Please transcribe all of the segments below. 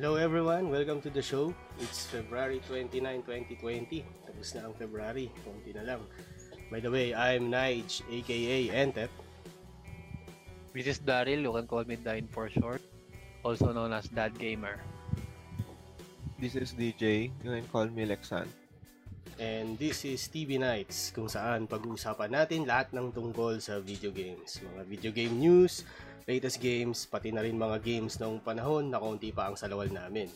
Hello everyone, welcome to the show. It's February 29, 2020. Tapos na ang February, konti na lang. By the way, I'm Nige, aka Entep. This is Daryl, you can call me Dine for short, also known as Dad Gamer. This is DJ. You can call me Lexan. And this is TV Nights, kung saan pag-uusapan natin lahat ng tungkol sa video games. Mga video game news, latest games, pati na rin mga games noong panahon na konti pa ang salawal namin.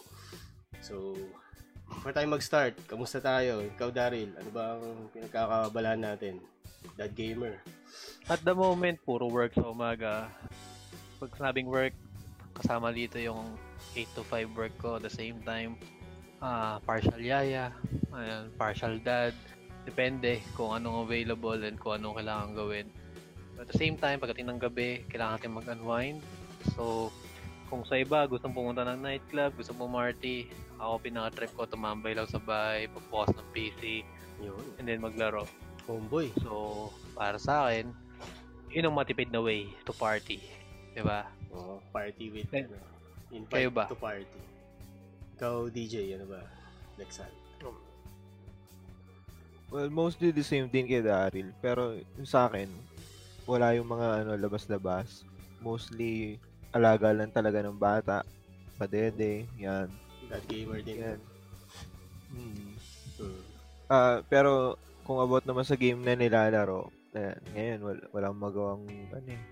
So, before tayo mag-start, kamusta tayo? Ikaw, Daryl, ano ba ang pinagkakabalaan natin? Dad Gamer. At the moment, puro work sa umaga. Pag sabing work, kasama dito yung 8 to 5 work ko at the same time. ah partial yaya, ayan, partial dad. Depende kung anong available and kung anong kailangan gawin. At the same time, pagdating ng gabi, kailangan natin mag-unwind. So, kung sa iba, gustong pumunta ng nightclub, gustong pumarty, ako pinaka-trip ko, tumambay lang sa bahay, pagbukas ng PC, Yun, and then maglaro. homeboy. So, para sa akin, yun ang matipid na way to party. 'Di ba? Oo, party with, Kayo- ano, invite kayo ba? to party. Ikaw, DJ, ano ba? Lexan. Well, mostly the same din kay Daryl. Pero yung sa akin, wala yung mga ano labas-labas. Mostly alaga lang talaga ng bata. Padede, yan. Dad Gamer din. yan. Hmm. Hmm. Ah, pero kung about naman sa game na nilalaro, eh, ngayon wala, walang magawang ano eh.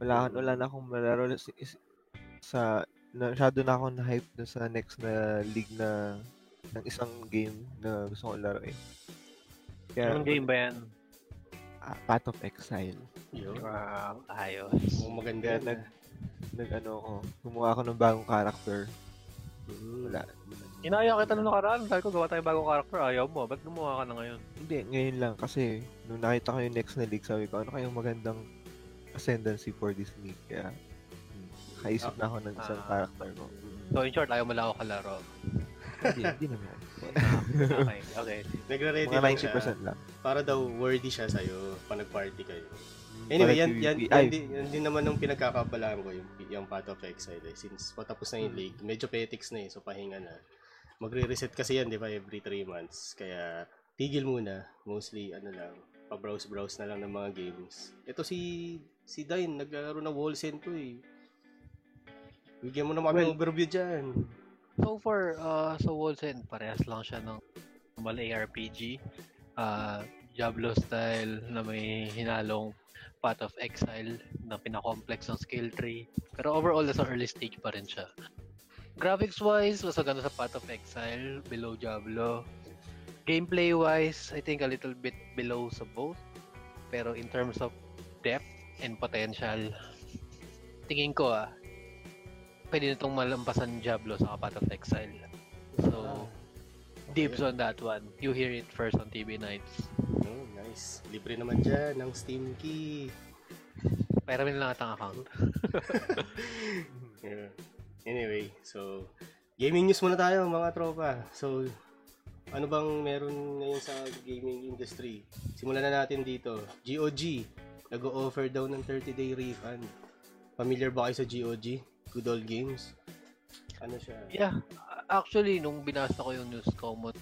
Wala, wala na akong malaro sa, sa na, masyado na ako na-hype dun sa next na league na ng isang game na gusto kong laro eh. Kaya, Anong game ba yan? Ah, Path of Exile. Yun. Wow, ayos. Mukhang maganda Kaya nag, nag ano ako, gumawa ako ng bagong character. Hmm. Wala. Inaya kita nung nakaraan. Sabi ko, gawa tayo bagong character. Ayaw mo. Ba't gumawa ka na ngayon? Hindi, ngayon lang kasi nung nakita ko yung next na league, sabi ko, ano kayong magandang ascendancy for this league? Kaya, hmm, kaisip na ako ng isang Ah. character ko. So, in short, ayaw mo lang ako kalaro. hindi, hindi naman. Okay, okay. Nagre-ready Mga lang siya. 90% lang. Para daw worthy siya sa'yo pa nag-party kayo. Hmm, Anyway, yan, yan, yan, din, yan din naman yung pinagkakabalaan ko, yung, yung Path of Exile. Eh. Since patapos na yung league, medyo petics na eh, so pahinga na. Magre-reset kasi yan, di ba, every 3 months. Kaya, tigil muna. Mostly, ano lang, pa-browse-browse na lang ng mga games. Ito si, si Dine, naglalaro na Wolsen to eh. Bigyan mo na kami Well, overview dyan. So far, uh, sa Wolfen, parehas lang siya ng normal ARPG. Uh, Diablo style na may hinalong Path of Exile na pinakomplex ng skill tree. Pero overall, nasa early stage pa rin siya. Graphics-wise, mas maganda sa Path of Exile, below Diablo. Gameplay-wise, I think a little bit below sa both. Pero in terms of depth and potential, tingin ko ah, pwede na itong malampasan Diablo sa Path of Exile. So, dibs on that one. You hear it first on TV Nights. Oh, nice. Libre naman dyan ng Steam Key. Pero lang atang account. Yeah. Anyway, so gaming news muna tayo mga tropa. So ano bang meron ngayon sa gaming industry? Simulan na natin dito. GOG nag-o-offer daw ng 30-day refund. Familiar ba kayo sa GOG? Good Old Games? Ano siya? Yeah, actually, nung binasa ko yung news comment,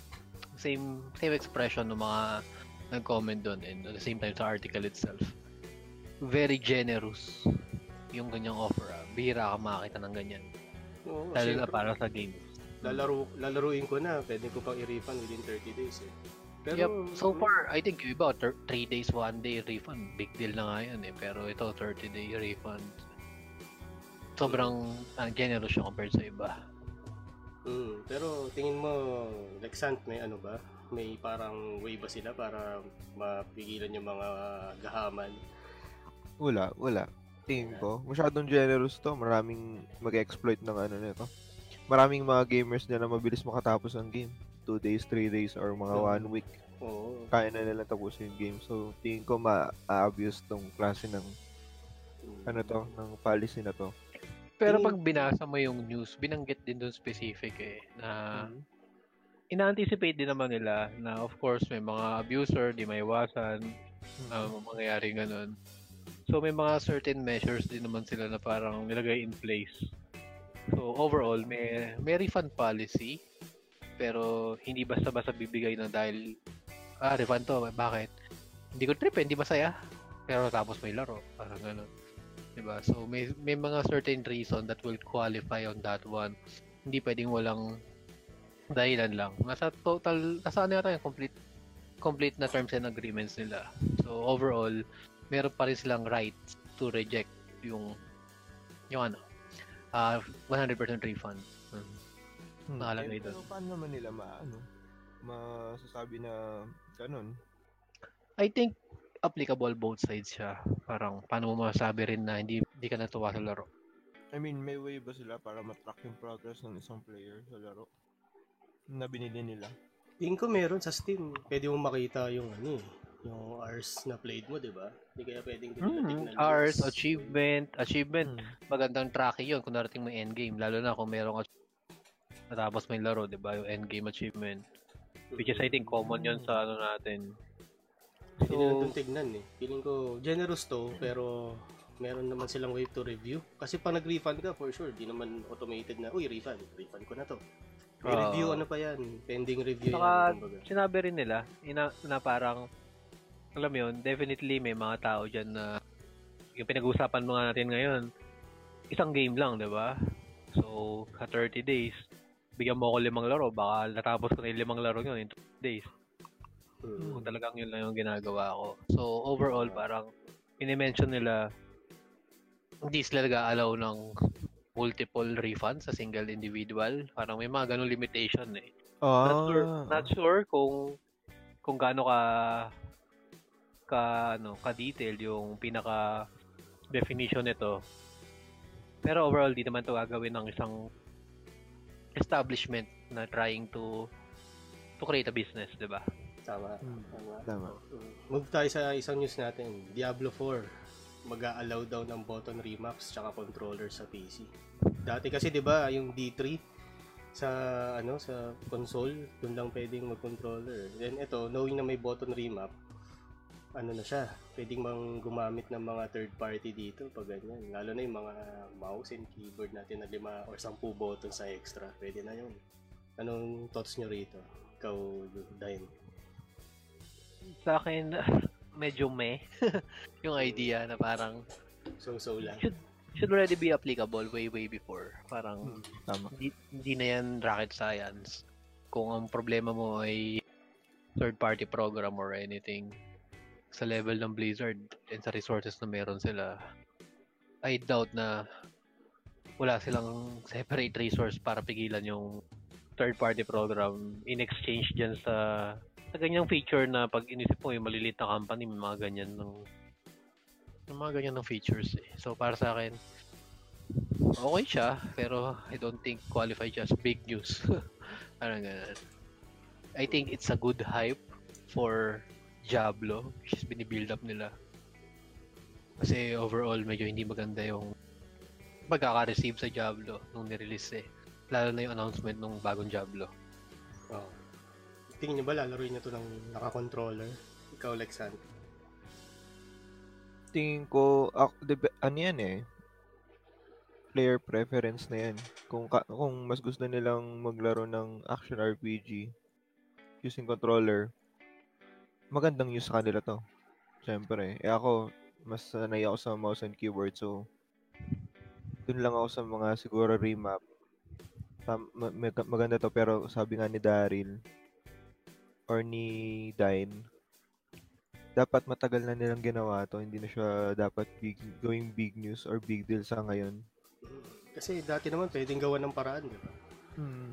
same same expression ng mga nag-comment doon and at the same time sa article itself. Very generous yung ganyang offer. Ah. Bihira ka makakita ng ganyan. Oo, Lalo na para sa game. lalaro, lalaruin ko na. Pwede ko pang i-refund within 30 days eh. Pero, yep. So far, I think yung iba, 3 days, 1 day refund. Big deal na nga yan eh. Pero ito, 30 day refund. Sobrang uh, generous siya compared sa iba. Mm, pero tingin mo, Lexant, may ano ba? May parang way ba sila para mapigilan yung mga gahaman? wala, wala. Tingin ko, masyadong generous to. Maraming mag-exploit ng ano nito. Maraming mga gamers na na mabilis makatapos ang game. 2 days, 3 days, or mga Mm. 1 week. Oo. Kaya na nila tapusin yung game. So, tingin ko ma-obvious tong klase ng Mm. ano to, ng policy na to. Pero pag binasa mo yung news, binanggit din doon specific eh, na Mhm. ina-anticipate din naman nila na of course may mga abuser, di may iwasan, na mangyayari ganun. So may mga certain measures din naman sila na parang nilagay in place So overall, may may refund policy pero hindi basta-basta bibigay na dahil ah, refund to, bakit? Hindi ko trip, eh, hindi masaya. Pero tapos may laro, parang gano'n. Diba? So may may mga certain reason that will qualify on that one. Hindi pwedeng walang dahilan lang. Nasa total, nasa ano yata yung complete complete na terms and agreements nila. So overall, meron pa rin silang rights to reject yung yung ano, uh, 100% refund. Hmm. Hmm. Nakalagay Eh, doon. pero paano naman nila maano? Masasabi na ganun. I think applicable both sides siya. Parang paano mo masasabi rin na hindi, hindi ka natuwa sa laro. I mean, may way ba sila para matrack yung progress ng isang player sa laro? Na binili nila. Tingin ko meron sa Steam. Pwede mo makita yung ano eh, yung hours na played mo, di ba? Hindi kaya pwedeng yung Hours, achievement, achievement, Hmm. magandang tracking yun kung narating mo yung endgame. Lalo na kung merong ach- natapos mo yung laro, di ba? Yung endgame achievement. Which is I think common yun sa ano natin. Nila So, dun tignan eh. Feeling ko generous to, pero meron naman silang way to review. Kasi pag nag-refund ka, for sure, di naman automated na, uy, refund, refund ko na to. May Ah. review, ano pa yan, pending review Saka, yan, kumbaga. sinabi rin nila ina, na parang alam mo yun, definitely may mga tao dyan na yung pinag-uusapan mga natin ngayon, isang game lang, di ba? So, sa 30 days, bigyan mo ako limang laro, baka natapos ko na yung limang laro yun in 30 days. Kung talagang yun lang yung ginagawa ko. So, overall, parang, ini-mention nila, hindi sila nag-allow ng multiple refunds sa single individual. Parang may mga ganong limitation eh. Ah, Not sure, not sure kung kung gaano ka ka ano, ka detailed yung pinaka definition nito. Pero overall di naman to gagawin ng isang establishment na trying to to create a business, 'di ba? Tama. Hmm. Tama. Tama. Mm. Move tayo sa isang news natin. Diablo 4 mag-a-allow daw ng button remaps tsaka controller sa PC. Dati kasi 'di ba yung D3 sa ano sa console, doon lang pwedeng mag-controller. Then ito, knowing na may button remap, ano na siya, pwedeng mang gumamit ng mga third party dito pag ganyan. Lalo na yung mga mouse and keyboard natin na lima or sampu buttons sa extra, pwede na yun. Anong thoughts nyo rito? Ikaw, Dine. Sa akin medyo meh yung idea na parang So-so lang. should already be applicable way way before. Parang Hmm. Tama. hindi, hindi na yan rocket science. Kung ang problema mo ay third party program or anything sa level ng Blizzard and sa resources na meron sila, I doubt na wala silang separate resource para pigilan yung third party program in exchange dyan sa sa ganyang feature na pag inisip mo yung maliliit na company may mga ganyan ng yung mga ganyan ng features eh. So para sa akin okay siya, pero I don't think qualified siya as big news. Parang ganun. I think it's a good hype for Diablo, which is binibuild up nila. Kasi overall, medyo hindi maganda yung pagkaka-receive sa Diablo nung nirelease eh. Lalo na yung announcement nung bagong Diablo. Oh. Tingin nyo ba lalaroin nyo to ng naka-controller? Ikaw, Lexan. Tingin ko, ak, dep- ano yan eh, player preference na yan. Kung, ka, kung mas gusto nilang maglaro ng action RPG using controller, magandang use sa kanila to. Siyempre. Eh ako, mas sanay ako sa mouse and keyboard so dun lang ako sa mga siguro remap. Tam, ma- mag- maganda to pero sabi nga ni Daryl or ni Dine dapat matagal na nilang ginawa to. Hindi na siya dapat big, going big news or big deal sa ngayon. Kasi dati naman pwedeng gawa ng paraan, di ba? Hmm.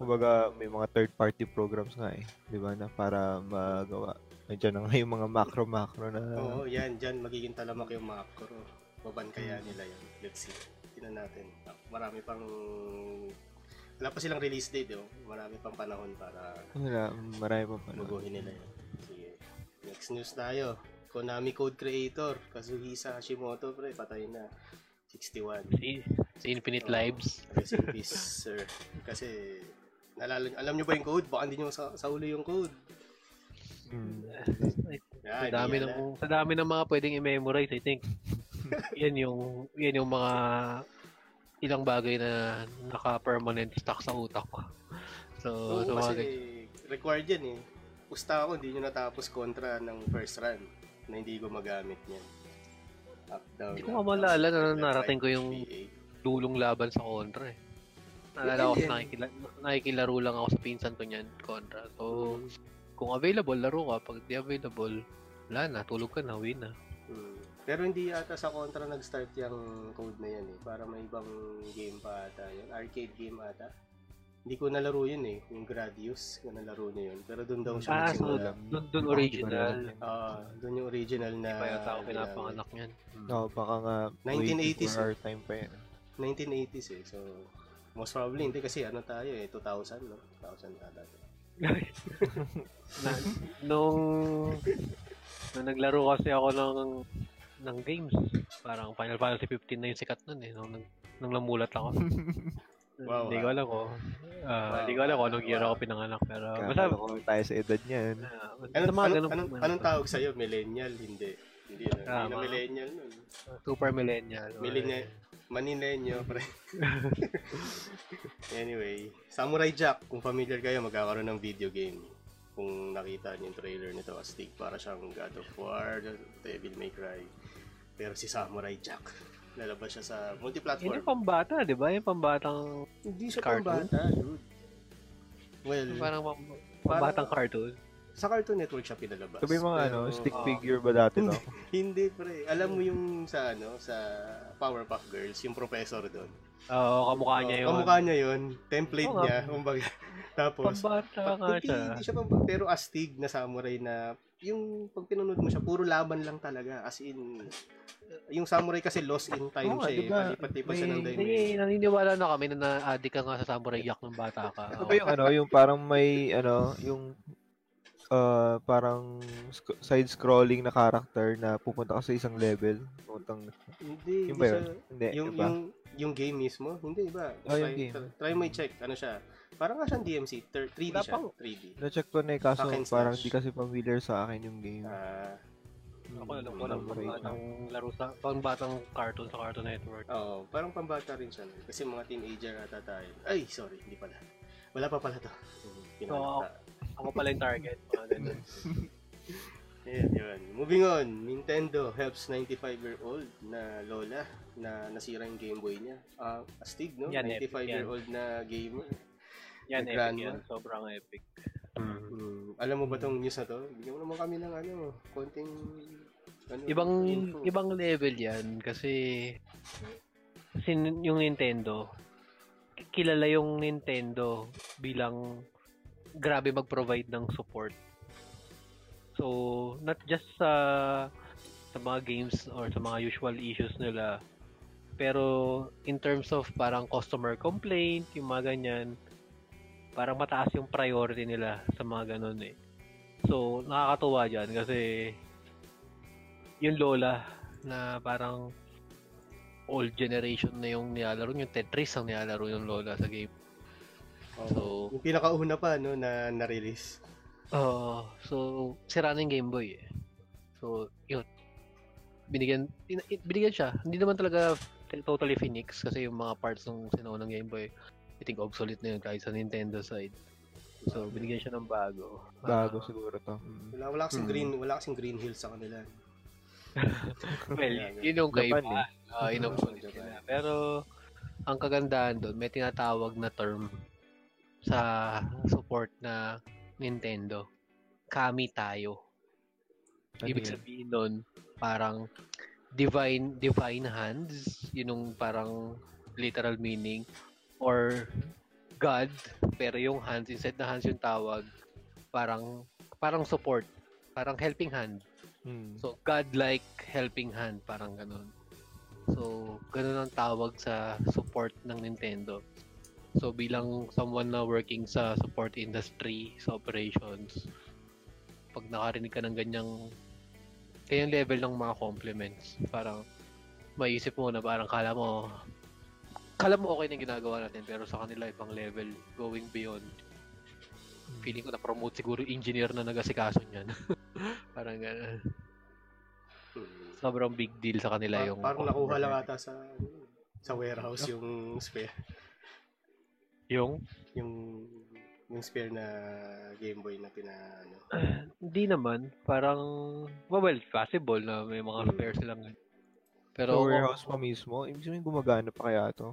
Kumbaga, may mga third party programs nga eh. Di ba? Na para magawa. Nandiyan na nga yung mga macro-macro na... Oo, yan. Diyan magiging talamak yung macro. Baban kaya nila yan. Let's see. Tingnan natin. Marami pang... Wala pa silang release date, oh. Marami pang panahon para Wala, marami pa pala. luguhin nila yan. Sige. Next news tayo. Konami Code Creator, Kazuhisa Hashimoto, pre, patay na. 61. Si, si Infinite Oo. Lives. Rest in peace, sir. Kasi, nalala, alam nyo ba yung code? Baka hindi nyo sa, sa ulo yung code. Hmm. Yan, sa dami ng sa dami ng mga pwedeng i-memorize, I think. yan yung yan yung mga ilang bagay na naka-permanent stock sa utak ko. So, Oo, so kasi ganyan. required yan eh. Pusta ako, hindi nyo natapos kontra ng first run na hindi ko magamit yan. Up, down, Hindi ko nga maalala na narating ko yung dulong laban sa kontra eh. Naalala ko, nakikila, nakikilaro lang ako sa pinsan ko niyan, kontra. So, Mm. kung available, laro ka. Pag di available, wala na, tulog ka na, win na. Hmm. Pero hindi yata sa kontra nag-start yung code na yan eh. Para may ibang game pa ata. Yung arcade game ata. Hindi ko nalaro yun eh. Yung Gradius, kung nalaro niya yun. Pero doon daw siya Ah, so, nagsimula. dun Ako, original. ko Ah, doon yung original na... Hindi pa yata ako pinapanganak niyan. Hmm. No, baka nga 1980s waiting for our time pa yan. 1980s eh. So, most probably hindi kasi ano tayo eh. 2000 no? 2000 ata. na, nung nung naglaro kasi ako ng ng games, parang Final Fantasy 15 na yung sikat nun eh, nung, nung namulat ako. Wow, Hindi ko ah. alam ko. ah, Wow, Hindi ko alam kung anong year wow. ako pinanganak. Pero basta, Kaya ko tayo sa edad niyan. ah, Ano, basta mga ano, ganun- anong, anong tawag sa'yo? Millennial? Hindi. Hindi na. Hindi na Tama. millennial nun. Super millennial. Millennial. Manilenyo, pre. anyway, Samurai Jack, kung familiar kayo, magkakaroon ng video game. Kung nakita niyo yung trailer nito, astig para siyang God of War, Devil May Cry. Pero si Samurai Jack, lalabas siya sa multi-platform. yung pambata, di ba? Yung pambatang, Hindi siya cartoon? pambata, dude. Well, parang pam- pambatang cartoon. sa Cartoon Network siya pinalabas. Sabi mga Pero- ano, stick Ah. figure ba dati to? Hindi, pre. Alam mo yung sa ano, sa Powerpuff Girls, yung professor doon. Oo, kamukha niya yun. Kamukha niya yun. Template Oo nga. niya. Kumbaga. Tapos, Pambata pa- nga hindi, siya. hindi siya pang, pero astig na samurai na yung pag pinunod mo siya, puro laban lang talaga. As in, yung samurai kasi lost in time nga, siya eh. diba? Palipat-lipat siya ng May- Hindi, dimension. naniniwala na kami na na-addict ka nga sa Samurai Jack ng bata ka. Ano ba yung ano, yung parang may ano, yung uh, parang sc- side-scrolling na character na pupunta ka sa isang level. Puntang, Hindi, yung hindi ba yun? Hindi, yung, iba. yung, yung game mismo, hindi ba? Oh, yung try, game. try- try mo i-check, ano siya. Parang nga siyang DMC, thir- 3D Wala siya, pang- 3D. Na-check ko na eh, kaso Hack and parang slash. di kasi familiar sa akin yung game. Ah, Ako alam ko lang Samurai Jack. pambatang laro sa pambatang cartoon sa Cartoon Network. Oo, parang pambata rin siya. Kasi mga teenager ata tayo. Ay, sorry, hindi pala. Wala pa pala to. Pinalata. Ako pala yung target. Mga ganun. Ayan, yun. Moving on, Nintendo helps 95-year-old na lola na nasira yung Game Boy niya. Ah, astig, no? Yan, epic 95-year-old na gamer. Yan, May epic yan. Sobrang epic. Hmm. Alam mo ba tong news na to? Bigyan mo naman kami ng ano, konting ano, Ibang info. ibang level yan kasi kasi yung Nintendo kilala yung Nintendo bilang grabe mag-provide ng support. So, not just sa sa mga games or sa mga usual issues nila pero in terms of parang customer complaint, yung mga ganyan, parang mataas yung priority nila sa mga ganun eh. So, nakakatuwa dyan kasi yung Lola na parang old generation na yung nilalaro, yung Tetris ang nilalaro yung Lola sa game. Oo. So, yung pinakauna pa no na na-release. Oo. so, sira na yung Game Boy eh. So, yun. Binigyan, in- in- binigyan siya. Hindi naman talaga totally Phoenix kasi yung mga parts ng sinuunang ng Game Boy, think obsolete na yun kahit sa Nintendo side. So, binigyan siya ng bago. Bago siguro to. Mm. Wala wala kasing Hmm. green, wala kasing green hills sa kanila. well, yun yung Japan kaiba. Ah, yun ang Oo, sulit Japan. nila. Pero, ang kagandahan doon, may tinatawag na term sa support na Nintendo. Kami tayo. Ano Ibig yun? sabihin nun, parang divine divine hands, yun yung parang literal meaning or God, pero yung hands instead na hands yung tawag, parang parang support, parang helping hand. Mm. So God-like helping hand, parang ganun. So ganun ang tawag sa support ng Nintendo. So bilang someone na working sa support industry, sa operations, pag nakarinig ka ng ganyang ganyang level ng mga compliments, parang maisip mo na parang kala mo kala mo okay na yung ginagawa natin pero sa kanila ibang level going beyond feeling ko na promote siguro engineer na nagasikaso niyan parang gano'n Hmm. sobrang big deal sa kanila Pa- yung parang nakuha lang ata sa Sa warehouse yung spare. Yung, Yung yung spare na Game Boy na pina ano. hindi naman. Parang, well, well, possible na may mga Mm. spare silang Pero, warehouse pa mismo, ibig sabihin gumagana pa kaya to?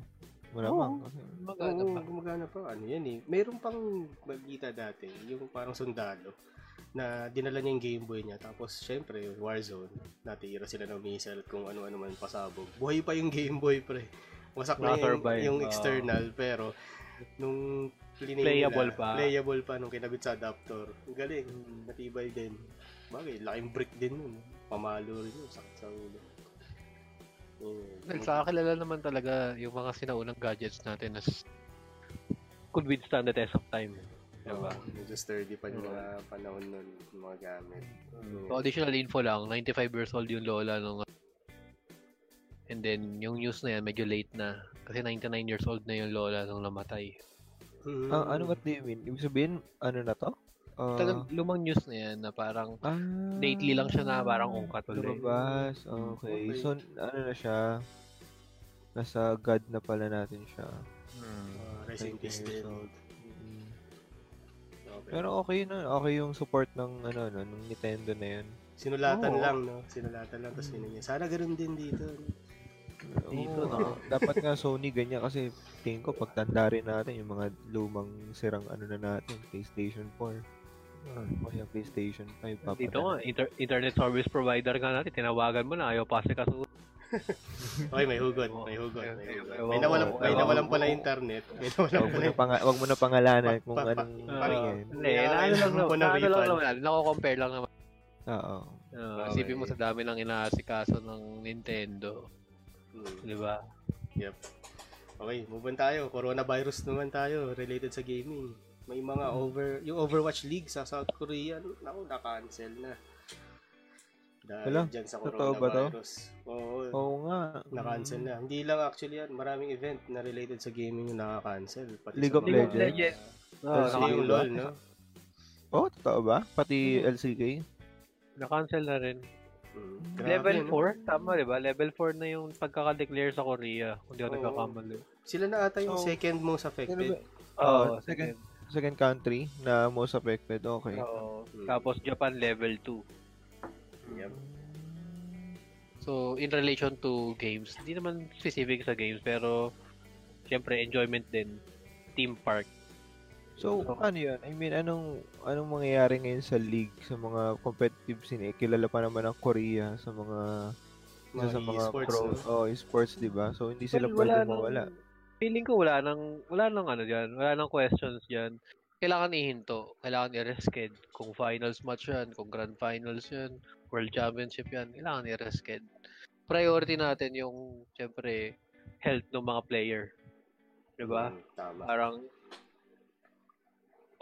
Malamang. Oo, pa. gumagana pa. Ano yan eh. Meron pang magkita dati, yung parang sundalo na dinala niya yung Game Boy niya. Tapos, syempre, Warzone, natira sila ng missile at kung ano-ano man pasabog. Buhay pa yung Game Boy, pre. Wasak na yung, yung external, pero nung Playable nila, pa. Playable pa nung kinabit sa adapter. Ang Galing, matibay din. Bagay, laking brick din nun. Pamalo rin yun, sakit sa ulo. Yun. Well, sa kilala naman talaga yung mga sinaunang gadgets natin as could withstand the test of time. Diba? Diba? medyo sturdy pa yung mga panahon nun, yung mga gamit. So, additional info lang, 95 years old yung lola nung And then, yung news na yan, medyo late na. Kasi 99 years old na yung lola nung namatay. Mm. Ah, ano what do you mean? Ibig sabihin, ano na to? Ah, Tagang lumang news na yan na parang ah, lately lang siya na parang ungkat ulit. Lumabas. Okay. Okay. So, ano na siya? Nasa God na pala natin siya. Hmm. Uh, rest in peace din. Mm. Okay. Pero okay na. Okay yung support ng ano, no, ng Nintendo na yun. Sinulatan Oo. lang, no? Sinulatan lang, tapos yun yun. Sana ganun din dito. Dito, Oo, no? Dapat nga Sony ganyan kasi tingin ko pagtanda rin natin yung mga lumang sirang ano na natin, PlayStation 4. Ah, kaya PlayStation 5 pa Dito nga, inter- internet service provider nga natin, tinawagan mo na, ayaw pa kaso. Okay, may hugot. Oo. May hugot. May hugot. Ewan May nawalan, may nawalan pala internet. May nawalan Wag mo pala na, panga- wag mo na pangalanan Pa- kung pa- pa- anong Ah, ano yan. Hindi, Kaya na ano lang naman, mo na ng ano lang naman, nako-compare lang naman. Oo. Uh, Okay. Isipin mo sa dami ng inaasikaso ng Nintendo, Hmm. di ba? Okay, move on tayo. Coronavirus naman tayo related sa gaming. May mga over yung Overwatch League sa South Korea, naku, na-cancel na. Dahil Wala, dyan sa totoo ba to? coronavirus. Oo, Oo nga. na-cancel na. Hindi lang actually yan, maraming event na related sa gaming yung naka-cancel. Pati League of Legends? Legends. Oh, Kasi naka- yung LOL, no? Oh, totoo ba? Pati LCK? Na-cancel na rin. Mm, Level no? 4, tama di ba? Level 4 na yung pagkaka-declare sa Korea, kung di ako Oo. nagkakamali. Sila na ata yung Oh. second most affected. Oo, second. Second country na most affected. Okay. Oo. Hmm. Tapos Japan level 2. Yep. So, in relation to games, hindi naman specific sa games, pero syempre enjoyment din. Theme park. So, So- ano yun? I mean, anong anong mangyayari ngayon sa league, sa mga competitive scene? Eh, kilala pa naman ang Korea sa mga isa Mga sa mga e-sports, pro, no? oh, sports, 'di ba? So hindi sila Well, pwede nang- mawala. Feeling ko wala nang wala nang ano diyan, wala nang questions diyan. Kailangan ihinto, kailangan i-resked kung finals match yan, kung grand finals yan, world championship yan, kailangan i-resked. Priority natin yung syempre health ng mga player. 'Di ba? Mm, tama. Parang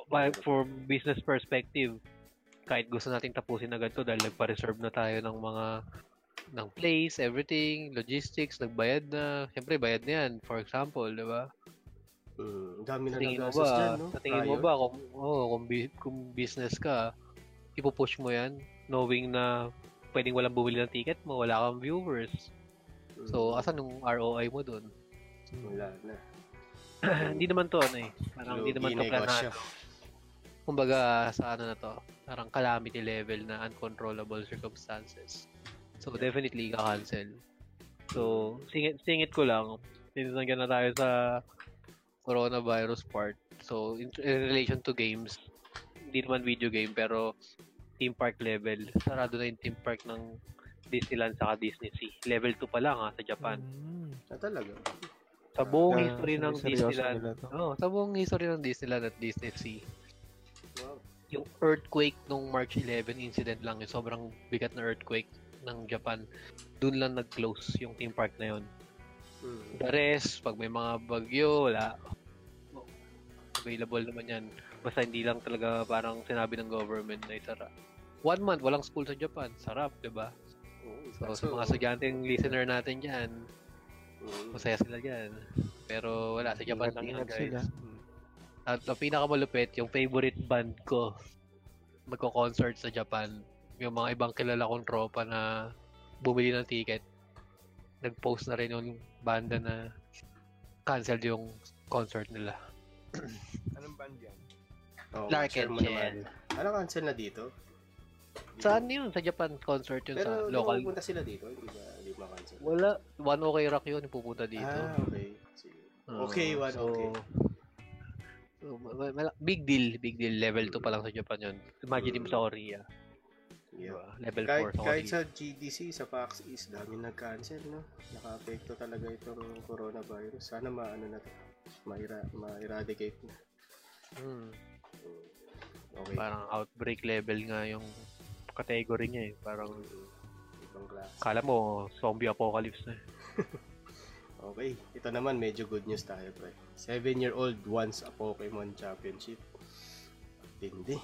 by- for business perspective, kahit gusto nating tapusin na ganito dahil nagpa-reserve na tayo ng mga ng place, everything, logistics, nagbayad na. Siyempre, bayad na yan. For example, di ba? Mm, dami na ba, dyan, no? sa tingin mo ba, kung, oh, kung, bi- kung business ka, ipupush mo yan, knowing na pwedeng walang bumili ng ticket mo, wala kang viewers. So, Mm, asan yung ROI mo dun? wala na. hindi naman to, ano eh. Parang hindi naman to planado. kumbaga sa ano na to, parang calamity level na uncontrollable circumstances. So definitely ka-cancel. So singit singit ko lang, tinatanggan na tayo sa coronavirus part. So in, in relation to games, hindi naman video game pero theme park level. Sarado na yung theme park ng Disneyland sa Disney Sea. Level 2 pa lang ha, sa Japan. Mm. Ah, talaga. Sa buong Kaya history ng Disneyland. Oh, sa buong history ng Disneyland at Disney Sea. Wow. yung earthquake nung March 11 incident lang, yung sobrang bigat na earthquake ng Japan, dun lang nag-close yung theme park na yun. Mm. The rest, pag may mga bagyo, wala. Available naman yan. Basta hindi lang talaga parang sinabi ng government na isara. One month, walang school sa Japan. Sarap, di ba? So, sa mga estudyanteng listener natin dyan, Mm. masaya sila dyan. Pero wala, sa Japan lang yan, Ingat-ingat sila. guys. At ang pinakamalupit, yung favorite band ko, magko-concert sa Japan. Yung mga ibang kilala kong tropa na bumili ng ticket. nag-post na rin yung banda na canceled yung concert nila. Anong band yan? Oo, Lark share and mo naman. Ano cancel na dito? Saan yun? Sa Japan concert yun Pero sa local. ba pupunta sila dito? Hindi ba, hindi ba cancel? Wala. One okay rock yun. Pupunta dito. Ah, okay. Sige. Oo, okay, one okay. so, ma- ma- big deal. Big deal. Level 2 pa lang sa Japan yun. Imagine mo sa Korea. Yeah. Diba? Level Kahit, 4 sa kahit sa GDC, sa PAX East, dami nag-cancel, no? Naka-apekto talaga itong coronavirus. Sana maano na to. Maira, ma-eradicate na. Hmm. Okay. Parang outbreak level nga yung category niya eh. Parang Mm, Ibang klase. kala mo zombie apocalypse na eh. Okay. Ito naman, medyo good news tayo, pre. Seven-year-old wants a Pokemon Championship. Yeah,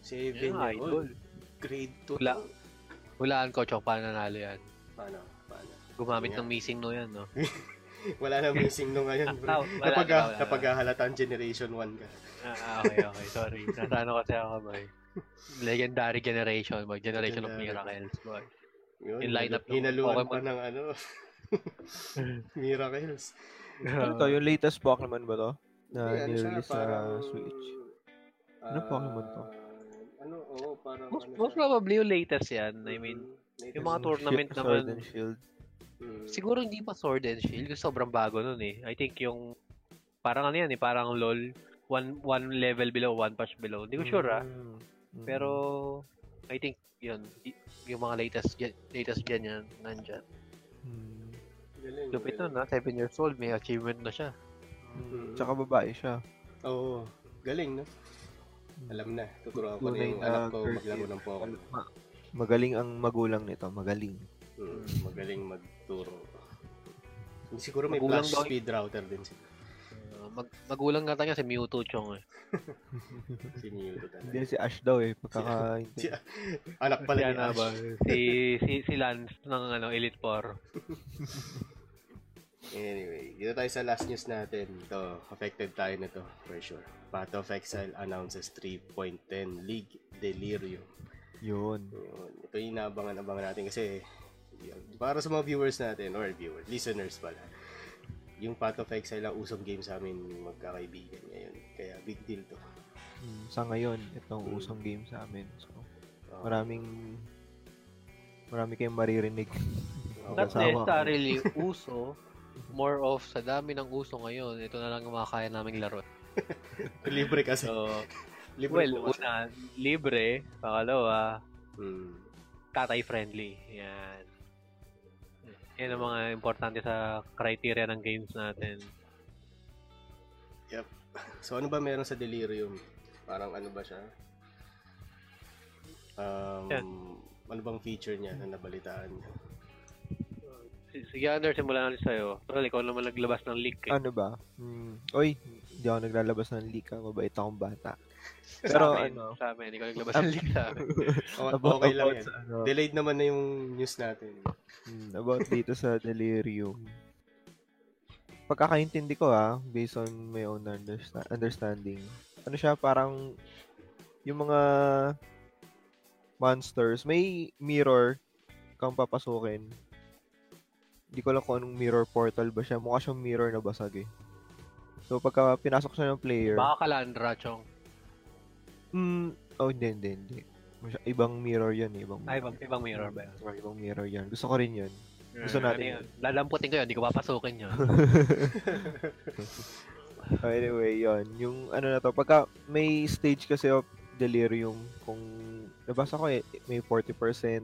Seven-year-old. idol. Grade 2. Wala. Hulaan ko, Chok, paano nanalo yan? Paano? Paano? Gumamit Yeah. ng missing no yan, no? Wala na missing no ngayon, bro. Ah, wala, Kapag, wala, halataan Generation 1 ka. Ah, ah, okay, okay. Sorry. Nasa ano kasi ako, boy. Legendary generation, boy. Generation of Legendary. miracles, boy. Yun, Yung lineup ng hinaluan pa Pokemon. ng ano. Miracles. Ano to? Yung latest Pokemon ba to? Na siya, nirelease sa parang, Switch. Ano ah, Pokemon to? Ano, oo, parang most, ano most siya. probably yung latest yan. I mean, yung mga tournament Sword naman, and Shield. Mm. siguro hindi pa Sword and Shield. Kasi sobrang bago nun eh. I think yung, parang ano yan eh, parang LOL. One, one level below, one patch below. Hindi ko sure ah. Mm. Mm. Pero, I think, yun, yung mga latest latest gen yan, nandyan. Mm. Galing, Lupit nun, ha? 7 years old, may achievement na siya. Mm. Tsaka babae siya. Oo, galing, no? Alam na, tuturuan ko na yung na anak ko courtesy. maglaro ng Pokemon. Ma- magaling ang magulang nito. Magaling. Mm, magaling magturo. Siguro may Magulang flash speed router din si, Uh, mag, magulang nga niya si Mewtwo Chong eh. si Mewtwo talaga. Hindi si Ash daw eh. Pagkakaintindi. Si- Anak pala Yan ni na Ash. ba? Si, si, si Lance ng ano, Elite Four. Anyway, dito tayo sa last news natin. Ito, affected tayo nito, for sure. Path of Exile announces 3.10 League Delirium. Yun. Yun. Ito yung inaabangan-abangan natin kasi para sa mga viewers natin, or viewers, listeners pala, yung Path of Exile ang usong game sa amin magkakaibigan ngayon. Kaya big deal to. Mm, Sa ngayon, itong Mm. usong game sa amin. So, Uh, maraming marami kayong maririnig. Not necessarily uso, more of sa dami ng uso ngayon, ito na lang yung mga kaya naming laro. libre kasi. So, libre well, kasi. una, libre. Pangalawa, Hmm. tatay friendly. Yan. Yan ang mga importante sa criteria ng games natin. So ano ba meron sa Delirium? Parang ano ba siya? Um, Yan. ano bang feature niya na nabalitaan niyo? S- Sige, Ander, simulan natin sa'yo. Pero ikaw naman naglabas ng leak eh. ano ba? Mm, oy, hindi ako naglalabas ng leak. ah. Mabait akong bata. sa Pero amin, ano, sa amin, ikaw naglabas ng leak sa amin. About, okay lang yan. sa ano, Delayed naman na yung news natin. mm, about dito sa Delirium. Pagkakaintindi ko ah, based on my own understa- understanding, ano siya parang yung mga monsters, may mirror kang papasukin. Hindi ko lang kung anong mirror portal ba siya. Mukha siyang mirror na basag eh. So pagka pinasok siya ng player, Baka Kalandra, Chong. mm, oh hindi, hindi, hindi. Masya- ibang mirror yan eh. Ibang, Ay, ibang, ibang mirror ba yan? Or ibang mirror yan. Gusto ko rin yun. Gusto Ano natin yun? Lalamputin ko yun, hindi ko papasukin yun. Oh, anyway, yon Yung ano na to, pagka may stage kasi of delirium, kung nabasa ko eh, may 40%.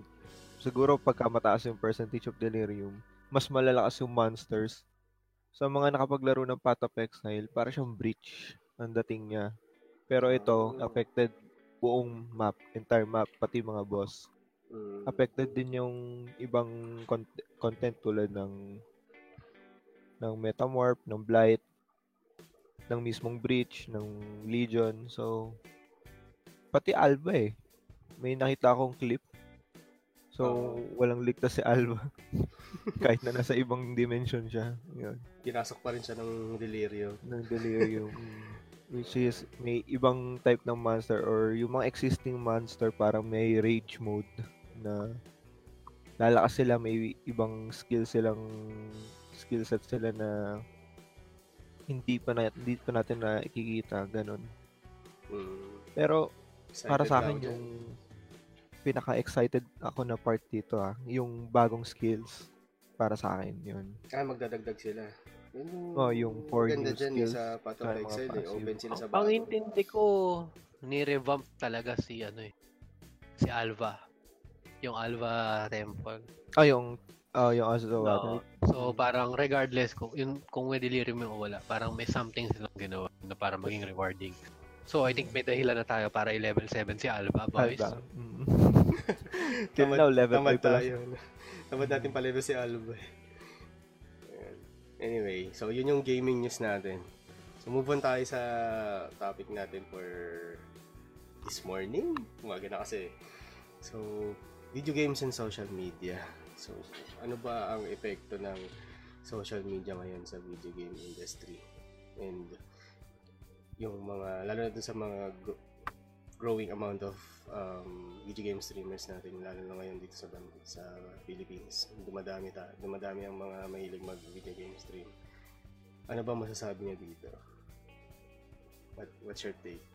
Siguro pagka mataas yung percentage of delirium, mas malalakas yung monsters. Sa mga nakapaglaro ng Path of Exile, para siyang breach ang dating niya. Pero ito, Ah. affected buong map, entire map, pati mga boss. Hmm. Affected din yung ibang con- content tulad ng ng Metamorph, ng Blight, ng mismong Breach, ng Legion. So, pati Alba eh. May nakita akong clip. So, Oo. walang ligtas si Alba. Kahit na nasa ibang dimension siya. Yun. Pinasok pa rin siya ng Delirium. Ng delirium. Which is, may ibang type ng monster or yung mga existing monster parang may rage mode na lalakas sila, may ibang skill silang skill set sila na hindi pa na, hindi pa natin nakikita ganun. Mm. Pero Excited para sa na akin yung pinaka-excited ako na part dito ah, yung bagong skills para sa akin yun. Ah, magdadagdag sila. Yun yung, Oh, yung four ganda new dyan eh, skills, sa Path of Exile. Eh. Open sila sa Ang bago. intindi ko, ni-revamp talaga si ano eh, si Alva. Yung Alva Temple. Ah, yung ah yung Azo Oo. So parang regardless kung yung kung may delirium yung wala, parang may something silang ginawa na para maging rewarding. So I think may dahilan na tayo para i-level 7 si Alva, boys. Alba. Mm. Till now, level Tamad 5 pa lang. tayo. Tamad natin pala si Alba. Anyway, so yun yung gaming news natin. So move on tayo sa topic natin for this morning. Umaga na kasi. So, video games and social media. So, ano ba ang epekto ng social media ngayon sa video game industry? And yung mga, lalo na dun sa mga growing amount of um, video game streamers natin, lalo na ngayon dito sa sa Philippines. Dumadami ta, dumadami ang mga mahilig mag video game stream. Ano ba masasabi niya dito? What, what's your take?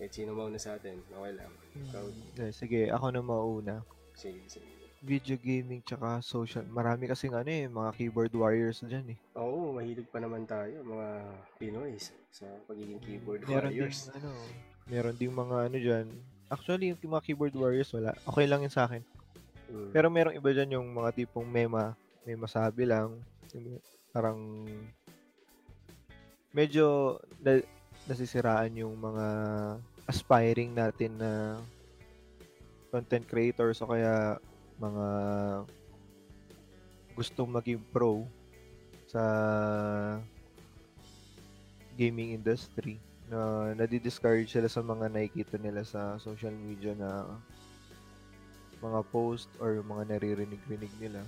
Kahit sino mauna sa atin, okay lang. Ikaw, Eh, sige, ako na mauna. sige, sige. Video gaming tsaka social. Marami kasing ano eh, mga keyboard warriors dyan eh. Oo, mahilig pa naman tayo, mga Pinoy, sa, pagiging keyboard meron warriors. Ding, ano, meron ding mga ano dyan. Actually, yung mga keyboard warriors wala. Okay lang yun sa akin. Mm. Pero merong iba dyan yung mga tipong mema. May masabi lang. Parang medyo na, nasisiraan yung mga aspiring natin na content creators o kaya mga gustong maging pro sa gaming industry na nadi-discourage sila sa mga nakikita nila sa social media na mga post or mga naririnig-rinig nila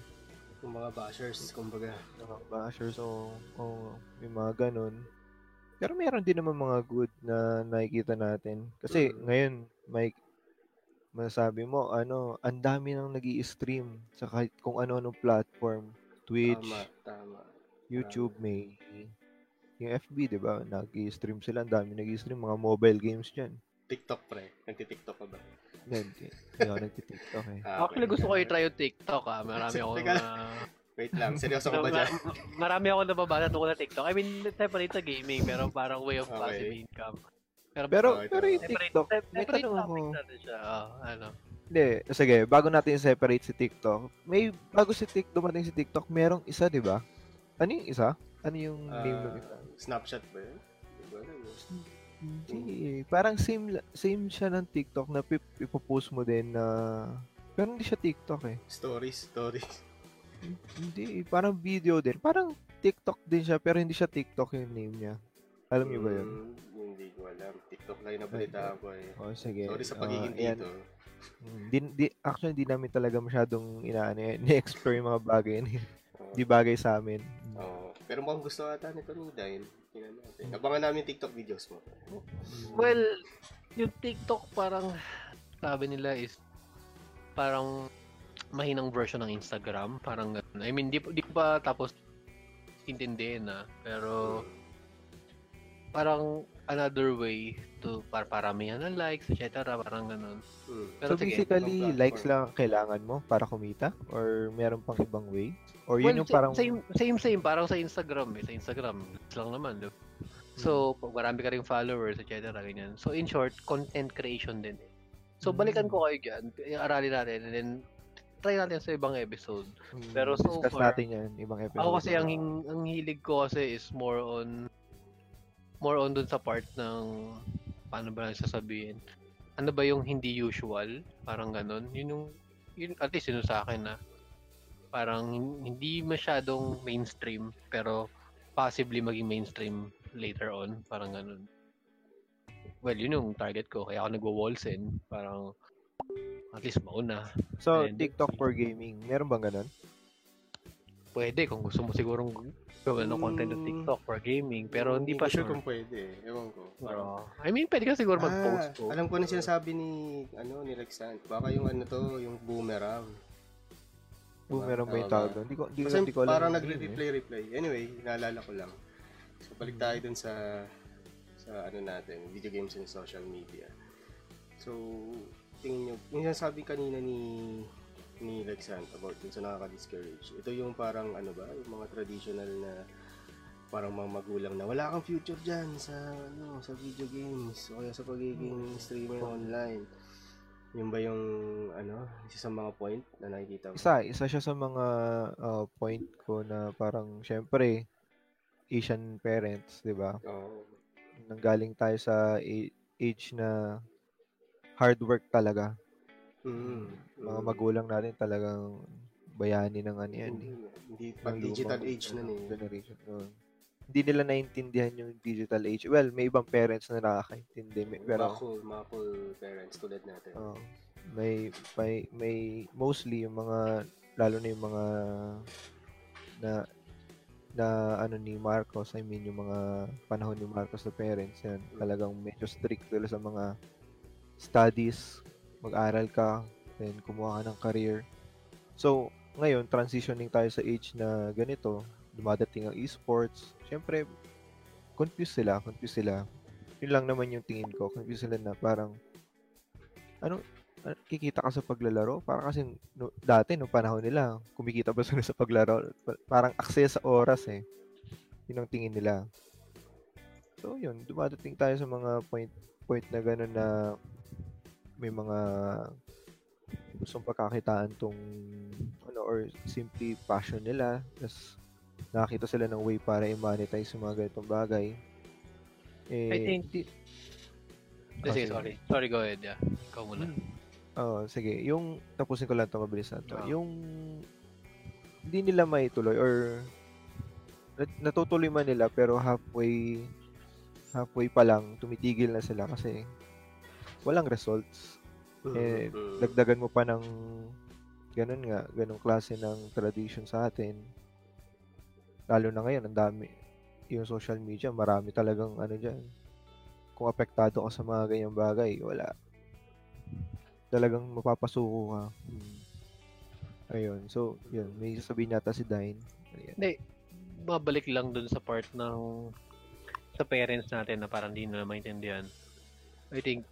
Yung mga bashers, kumbaga. mga bashers o, o yung mga ganun. Pero meron din naman mga good na nakikita natin. Kasi Mm. ngayon, may masabi mo, ano, ang dami nang nag stream sa kahit kung ano-anong platform. Twitch, Tama, tama. YouTube, may yung FB, di ba? Nag-stream sila. Ang dami nag-stream. Mga mobile games dyan. TikTok pre. Nagti-TikTok ka ba? Hindi. Hindi ako nagtitiktok eh. Ah, Actually gusto ko i-try yung TikTok ah. Marami ako Teka na... Wait lang, seryoso ka ba dyan? marami ako nababasa tungkol sa TikTok. I mean, separate sa gaming, pero parang way of Okay. passive income. Pero, Pero, Okay, pero yung separate, TikTok, se- may separate tanong topic ako. natin siya. Oh, ano. Hindi, sige, bago natin separate si TikTok, may bago si TikTok, dumating si TikTok, merong isa, di ba? Ano yung isa? Ano yung name ng isa? Ah, Snapchat ba yun? Hindi parang same same siya ng TikTok na pip, ipopost mo din na pero hindi siya TikTok eh. Stories, stories. Hindi, parang video din. Parang TikTok din siya pero hindi siya TikTok yung name niya. Alam niyo ba yun? Mm, hindi ko alam. TikTok lang yung nabalita ko eh. Oh, sige. Sorry sa pagiging ayan. dito. Mm, Di, di, actually, di namin talaga masyadong inaano. Ni-explore yung mga bagay yun. Oo. Di bagay sa amin. Oo. Pero mukhang gusto ata nito ni Dine. Tingnan natin. Abangan namin yung TikTok videos mo. Mm. Well, yung TikTok parang sabi nila is parang mahinang version ng Instagram. Parang ganun. I mean, di, di ko pa tapos intindihin na. Pero parang another way to para paramihan ng likes, etc. Parang ganun. Mm. Pero so sige, basically, likes lang ang kailangan mo para kumita? Or meron pang ibang way? Or Well, yun yung parang... same, same, same. Parang sa Instagram eh. Sa Instagram, likes lang naman. di ba? So, pag marami ka ring followers, etc. Ganyan. So, in short, content creation din. eh. So, balikan ko kayo dyan. Aralin natin. And then, try natin sa ibang episode. Mm, pero so discuss far- natin yan, ibang episode. Ako kasi, ang, ang hilig ko kasi is more on more on dun sa part ng paano ba lang sasabihin. Ano ba yung hindi usual? Parang ganun. Yun yung yun at least yun sa akin na parang hin- hindi masyadong mainstream pero possibly maging mainstream later on. Parang ganun. Well yun yung target ko. Kaya ako nagwo-wallsen parang at least mauna. So, and- TikTok for gaming. Meron bang ganun? Pwede kung gusto mo sigurong gawin ng content ng Mm. TikTok for gaming. Pero hindi pa sure. kung pwede. eh. Ewan ko. Pero, I mean, pwede ka siguro mag-post Ah, po. alam ko na sinasabi ni ano ni Lexant. Baka yung ano to, yung boomerang. Boomerang ba yung tawag doon? Hindi ko, hindi, Kasi hindi ko alam. parang name, eh. reply. Anyway, naalala ko lang. So balik tayo dun sa sa ano natin, video games and social media. So, tingin nyo, yung sinasabi kanina ni ni Lexant about dun sa nakaka-discourage. Ito yung parang ano ba, yung mga traditional na parang mga magulang na wala kang future dyan sa ano sa video games o kaya sa pagiging streamer online. Yung ba yung ano, isa sa mga point na nakikita mo? Isa, isa siya sa mga uh, point ko na parang, syempre, Asian parents, di ba? Oo. Nanggaling tayo sa age na hard work talaga. Mm. Mga Mm. magulang natin talagang bayani ng ano yan. Eh. hindi ng pag digital age na ano, eh. Generation. Oo. Hindi nila naintindihan yung digital age. Well, may ibang parents na nakakaintindi. May, pero, Mga cool, mga cool parents tulad natin. Oo. may may may mostly yung mga lalo na yung mga na na ano ni Marcos, I mean yung mga panahon ni Marcos na parents yan, talagang medyo strict sila sa mga studies, mag-aral ka, then kumuha ka ng career. So, ngayon, transitioning tayo sa age na ganito, dumadating ang esports, syempre, confused sila, confused sila. Yun lang naman yung tingin ko, confused sila na parang, ano, ah, kikita ka sa paglalaro? Parang kasi no, dati, no panahon nila, kumikita ba sila sa paglaro? Pa- Parang access sa oras eh. Yun ang tingin nila. So, yun, dumadating tayo sa mga point point na gano'n na may mga gustong pagkakitaan tong ano or simply passion nila tapos nakakita sila ng way para i-monetize yung mga ganitong bagay eh, I think- di- Hindi, Ah, sige, sorry. Sorry, go ahead. Yeah. Ikaw muna. Oo, sige. Yung, tapusin ko lang ito mabilisan to. Ah. Yung, hindi nila maituloy or nat- natutuloy man nila pero halfway, halfway pa lang, tumitigil na sila kasi walang results. Eh, Mm. Dagdagan mo pa ng ganun nga, ganung klase ng tradition sa atin. Lalo na ngayon, ang dami. Yung social media, marami talagang ano dyan. Kung apektado ka sa mga ganyang bagay, wala. Talagang mapapasuko ka. Hmm. Ayun. So, yun. May sasabihin nata si Dine. Ayan. Hindi, babalik lang dun sa part ng sa parents natin na parang hindi nila maintindihan. I think,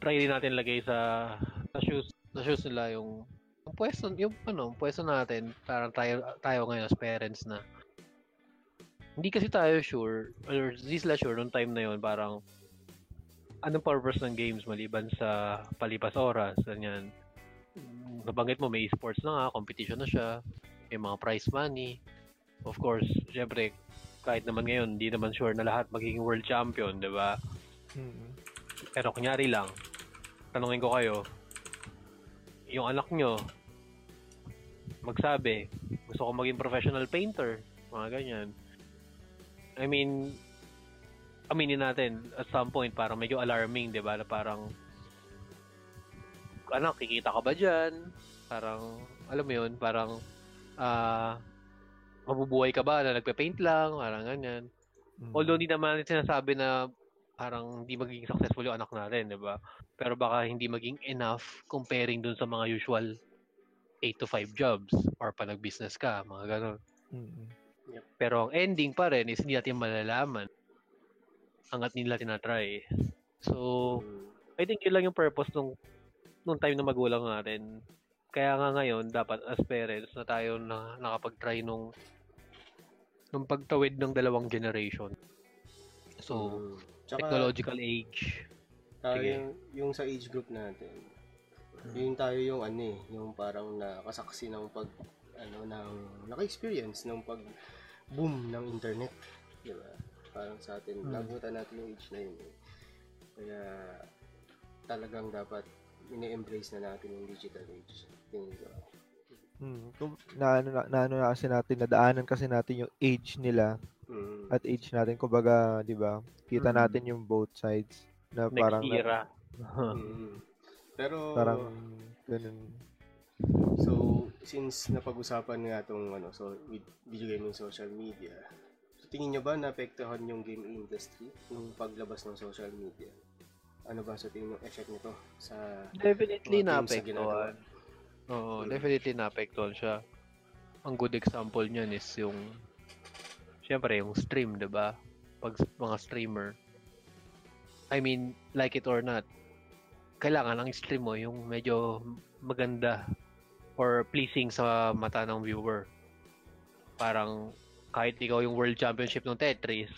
try din natin lagay sa sa shoes, sa shoes nila yung yung pwesto, yung ano, pwesto natin, parang tayo, tayo ngayon as parents na hindi kasi tayo sure, or hindi sila sure nung time na yun, parang anong purpose ng games maliban sa palipas oras, ganyan. Nabanggit mo, may esports na nga, competition na siya, may mga prize money. Of course, syempre, kahit naman ngayon, hindi naman sure na lahat magiging world champion, di ba? Mm. Pero kunyari lang, tanungin ko kayo, yung anak nyo, magsabi, gusto ko maging professional painter, mga ganyan. I mean, aminin natin, at some point, parang medyo alarming, di ba? Na parang, anak, kikita ka ba dyan? Parang, alam mo yun, parang, ah, mabubuhay ka ba na nagpe-paint lang, parang ganyan. Mm. Although hindi naman natin sinasabi na parang hindi magiging successful yung anak natin, di ba? Pero baka hindi maging enough comparing dun sa mga usual 8 to 5 jobs or pa nag-business ka, mga ganun. Mm. Pero ang ending pa rin is hindi natin malalaman hanggat hindi natin na-try. So. I think yun lang yung purpose nung nung time na magulang natin. Kaya nga ngayon, dapat as parents na tayo na nakapag-try nung nung pagtawid ng dalawang generation. So, Mm. Tsaka, technological age. tayo sige. yung, yung sa age group natin, yung tayo yung ano eh, yung parang nakasaksi ng pag, ano, ng, naka-experience ng pag boom ng internet. Di ba? Parang sa atin, Hmm. nabutan natin yung age na yun eh. Kaya, talagang dapat ini-embrace na natin yung digital age. Tingin ko. Mm. Kung, na, na, na, ano na kasi natin, nadaanan kasi natin yung age nila Mm. at age natin. Kumbaga, di ba, kita Mm. natin yung both sides na Next parang, era. Mm. Pero, parang, ganun. So, since napag-usapan nga itong ano, so, with video gaming social media, so tingin nyo ba naapektuhan yung game industry yung paglabas ng social media? Ano ba sa tingin yung effect nito sa Definitely na naapektuhan. Oo, Mm. definitely naapektuhan siya. Ang good example niyan is yung Siyempre, yung stream, 'di ba? Pag mga streamer I mean, like it or not, kailangan ang stream mo yung medyo maganda or pleasing sa mata ng viewer. Parang kahit ikaw yung world championship ng Tetris,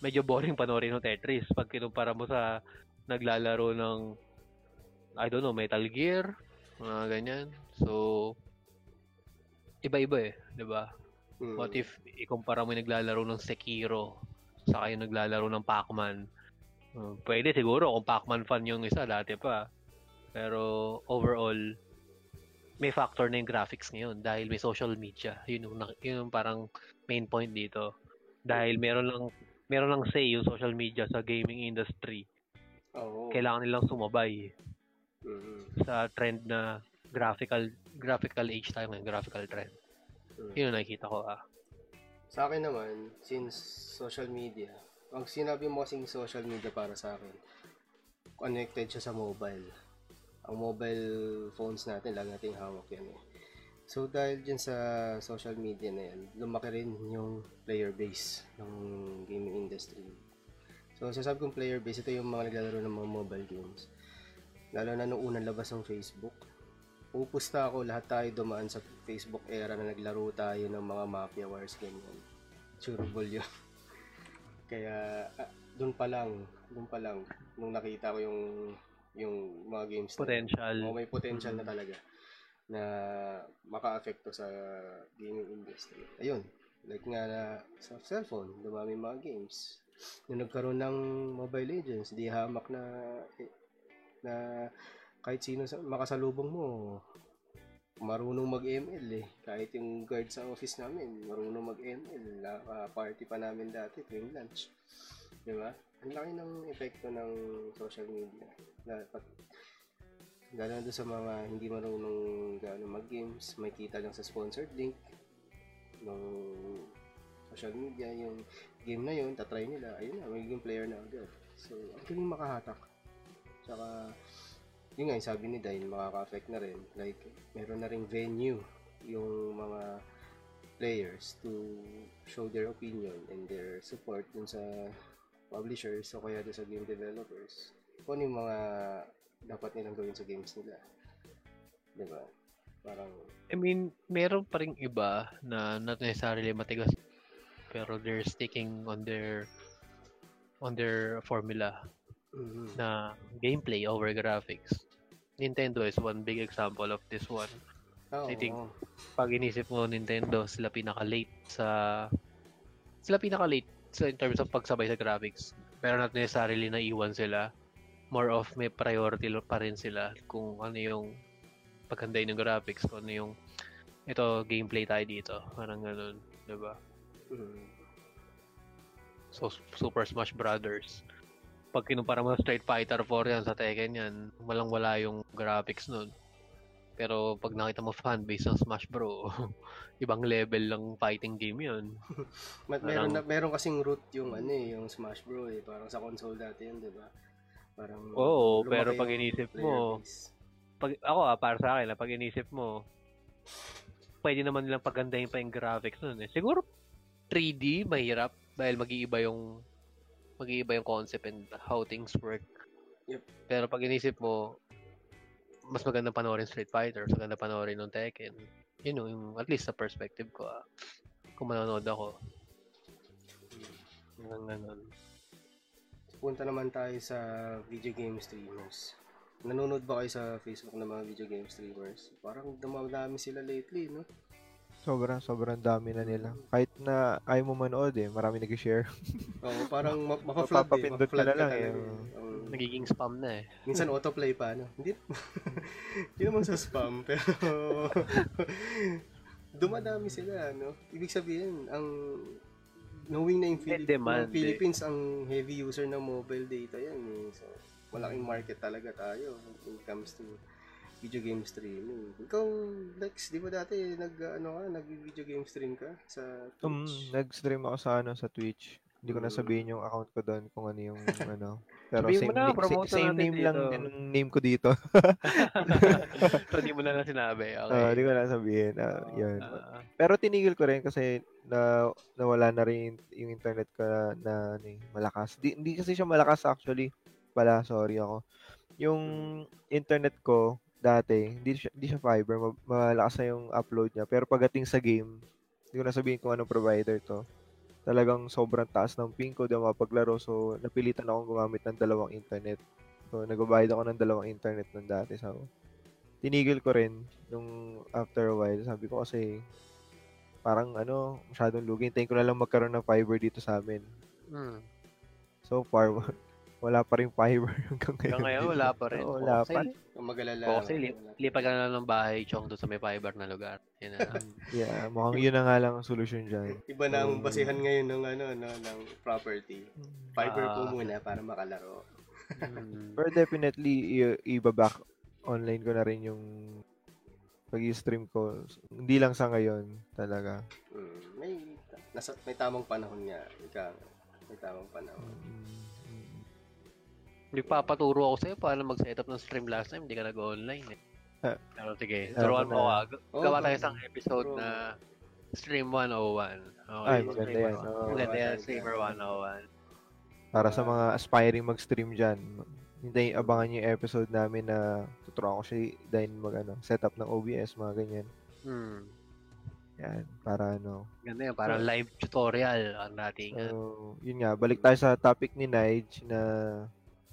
medyo boring panoorin ng Tetris pag kinumpara mo sa naglalaro ng I don't know, Metal Gear, mga ganyan. So, iba-iba eh, di ba? Mm. What if ikumpara mo yung naglalaro ng Sekiro sa yung naglalaro ng Pac-Man? Uh, pwede siguro kung Pac-Man fan yung isa dati pa. Pero overall, may factor na yung graphics ngayon dahil may social media. Yun yung, yun yung parang main point dito. Dahil meron lang meron lang say yung social media sa gaming industry. Oo. Kailangan nilang sumabay Mm. sa trend na graphical graphical age tayo ngayon, graphical trend. Mm. Yun yung nakikita ko ah. Sa akin naman, since social media, pag sinabi mo kasing social media para sa akin, connected siya sa mobile. Ang mobile phones natin, lagi nating hawak yan eh. So dahil dyan sa social media na yan, lumaki rin yung player base ng gaming industry. So sasabi kong player base, ito yung mga naglalaro ng mga mobile games. Lalo na nung unang labas ng Facebook. Pupusta ako, lahat tayo dumaan sa Facebook era na naglaro tayo ng mga Mafia Wars ganyan. Curable yun. Kaya ah, doon pa lang, doon pa lang nung nakita ko yung yung mga games na. Potential. Oo, may potential na Mm. talaga na maka-apekto sa gaming industry. Ayun, like nga na sa cellphone, dumami mga games. Nung nagkaroon ng Mobile Legends, di hamak na eh, na kahit sino sa makasalubong mo marunong mag-ML eh. Kahit yung guard sa office namin, marunong mag-ML. Naka-party pa namin dati tuwing lunch. Di ba? Ang laki ng epekto ng social media. Dapat lalo doon sa mga hindi marunong gaano mag-games, may kita lang sa sponsored link ng social media, yung game na yun, tatry nila, ayun na, magiging player na agad. So, ang galing makahatak. Tsaka, yun nga, yung sabi ni Dine, makaka-affect na rin. Like, meron na ring venue yung mga players to show their opinion and their support dun sa publishers o kaya dun sa game developers. Kung ano yung mga dapat nilang gawin sa games nila. Diba? Parang, I mean, meron pa rin iba na not necessarily matigas pero they're sticking on their on their formula mhm. na gameplay over graphics. Nintendo is one big example of this one. Oo, I think- oo. Pag inisip mo Nintendo, sila pinaka-late sa sila pinaka-late sa in terms of pagsabay sa graphics. Pero not necessarily naiwan sila. More of may priority pa rin sila kung ano yung paghanday ng graphics, kung ano yung ito gameplay tayo dito. Parang ganun, 'di ba? Mhm. So Super Smash Brothers. Pag kinumpara mo Street Fighter 4 yan sa Tekken yan, walang wala yung graphics nun. Pero pag nakita mo fanbase ng Smash Bro, ibang level lang fighting game yun. Ma- meron, na, meron kasing root yung ano eh, yung Smash Bro eh. Parang sa console dati yun, di ba? Parang Oo, pero pag inisip mo, base. pag, ako ah, para sa akin, ah, pag inisip mo, pwede naman nilang pagandahin pa yung graphics nun eh. Siguro 3D, mahirap dahil mag-iiba yung mag-iiba yung concept and how things work. Yep. Pero pag inisip mo, mas maganda panoorin Street Fighter, mas maganda panoorin ng Tekken. Yun know, yung, at least sa perspective ko ah. Kung manonood ako. Hanggang ganun. Punta naman tayo sa video game streamers. Nanonood ba kayo sa Facebook ng mga video game streamers? Parang dumadami sila lately, no? Sobrang, sobrang dami na nila. Kahit na ayaw mo manood eh, marami nag-share. Oo, parang ma- mapa-flood eh. Mapapapindot ka na lang talaga eh. Oo. Nagiging spam na eh. Minsan autoplay pa, no? Hindi, hindi naman sa spam, pero dumadami sila, no? Ibig sabihin, ang knowing na yung Philip- demand, yung Philippines ang heavy user ng mobile data yan, eh. So, malaking market talaga tayo when it comes to video game streaming. Ikaw, Lex, di ba dati nag, ano ka, nag-video game stream ka sa Um, Twitch? nag-stream ako sa ano sa Twitch. Hindi ko na Mm. sabihin yung account ko doon kung ano yung ano. Pero Sabihin same, na, sa- same natin name lang dito. din ang name ko dito. so, di mo na lang sinabi. Okay. Ah, Hindi ko na sabihin. Ah, Ah, yun. Ah, Pero tinigil ko rin kasi na nawala na rin yung internet ko na, na ano eh, malakas. Di, hindi kasi siya malakas actually. Pala, sorry ako. Yung internet ko dati, hindi siya, hindi siya fiber, ma- malakas na yung upload niya. Pero pagdating sa game, hindi ko na sabihin kung anong provider to. Talagang sobrang taas ng ping ko, di ako mapaglaro. So, napilitan akong gumamit ng dalawang internet. So, nagbabayad ako ng dalawang internet nun dati. So, tinigil ko rin nung after a while. Sabi ko kasi, parang ano, masyadong lugi. Hintayin ko na lang magkaroon ng fiber dito sa amin. hmm. So far, wala pa rin fiber hanggang ngayon. Hanggang ngayon, wala pa rin. Oo, wala pa rin. Kung magalala. O, kasi li- lipat ka na lang ng bahay, Chong, doon sa may fiber na lugar. Yan na. Yeah, mukhang yun na nga lang ang solusyon dyan. Iba na ang basihan ngayon ng ano no, ng property. Fiber po Ah. muna para makalaro. Hmm. Pero definitely, i- ibaback online ko na rin yung pag-stream ko. Hindi lang sa ngayon, talaga. Mm, may nasa may tamang panahon nga. Ika, may tamang panahon. Mm. Nagpapaturo ako sa'yo paano mag-setup ng stream last time, hindi ka nag-online eh. Ah. Pero sige, Ah, turuan mo na- ako. ah. Gawa tayo isang episode Bro. na Stream 101. Okay, Ay, maganda yan. one- Oo. Maganda yan, Maganda Streamer yan. 101. Para sa mga aspiring mag-stream dyan, hintayin abangan yung episode namin na tuturuan ko siya din mag ano, setup ng OBS, mga ganyan. Hmm. Yan, para ano. Ganda yan, parang live tutorial ang dating. So, yun nga, balik tayo sa topic ni Nige na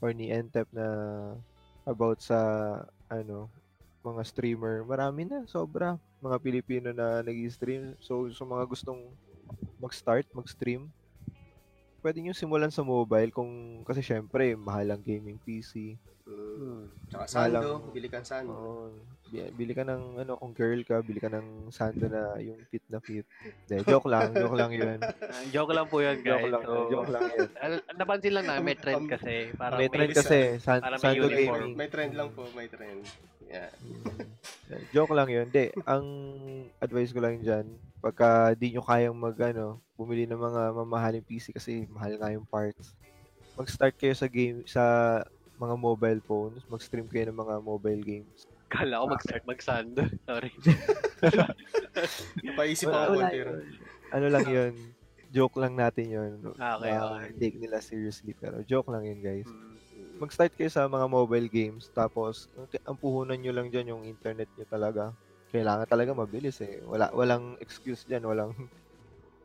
or ni Entep na about sa ano, mga streamer. Marami na, sobra. Mga Pilipino na nag-stream. So, sa mga gustong mag-start, mag-stream, pwede nyo simulan sa mobile kung kasi syempre, mahal ang gaming PC. Mm. Tsaka sando, bili kang sando. Oo. Bi- bili ka ng ano kung girl ka, bili ka ng sando na yung fit na fit. De, joke lang, joke lang 'yun. Ah, joke lang po yan, guys. Joke lang, So, joke lang 'yun. napansin lang namin, may trend Um, kasi. Parang May may, trend kasi, san, Parang may sando uniform. gaming. May trend lang po, may trend. Yeah. Mm. Joke lang 'yun. De, ang advice ko lang diyan, pagka di nyo kayang mag ano, bumili ng mga mamahaling PC kasi mahal nga yung parts. Mag-start kayo sa game sa mga mobile phones, mag-stream kayo ng mga mobile games. Kala ko mag-start mag-sand. Sorry. Napaisip Wala- ako wala konti rin. Ano lang 'yun? Joke lang natin 'yun. Ah, okay, Ah, okay. Take nila seriously pero joke lang 'yun, guys. Hmm. mag-start kayo sa mga mobile games tapos ang, ang puhunan nyo lang diyan yung internet nyo talaga. Kailangan talaga mabilis eh. Wala walang excuse diyan, walang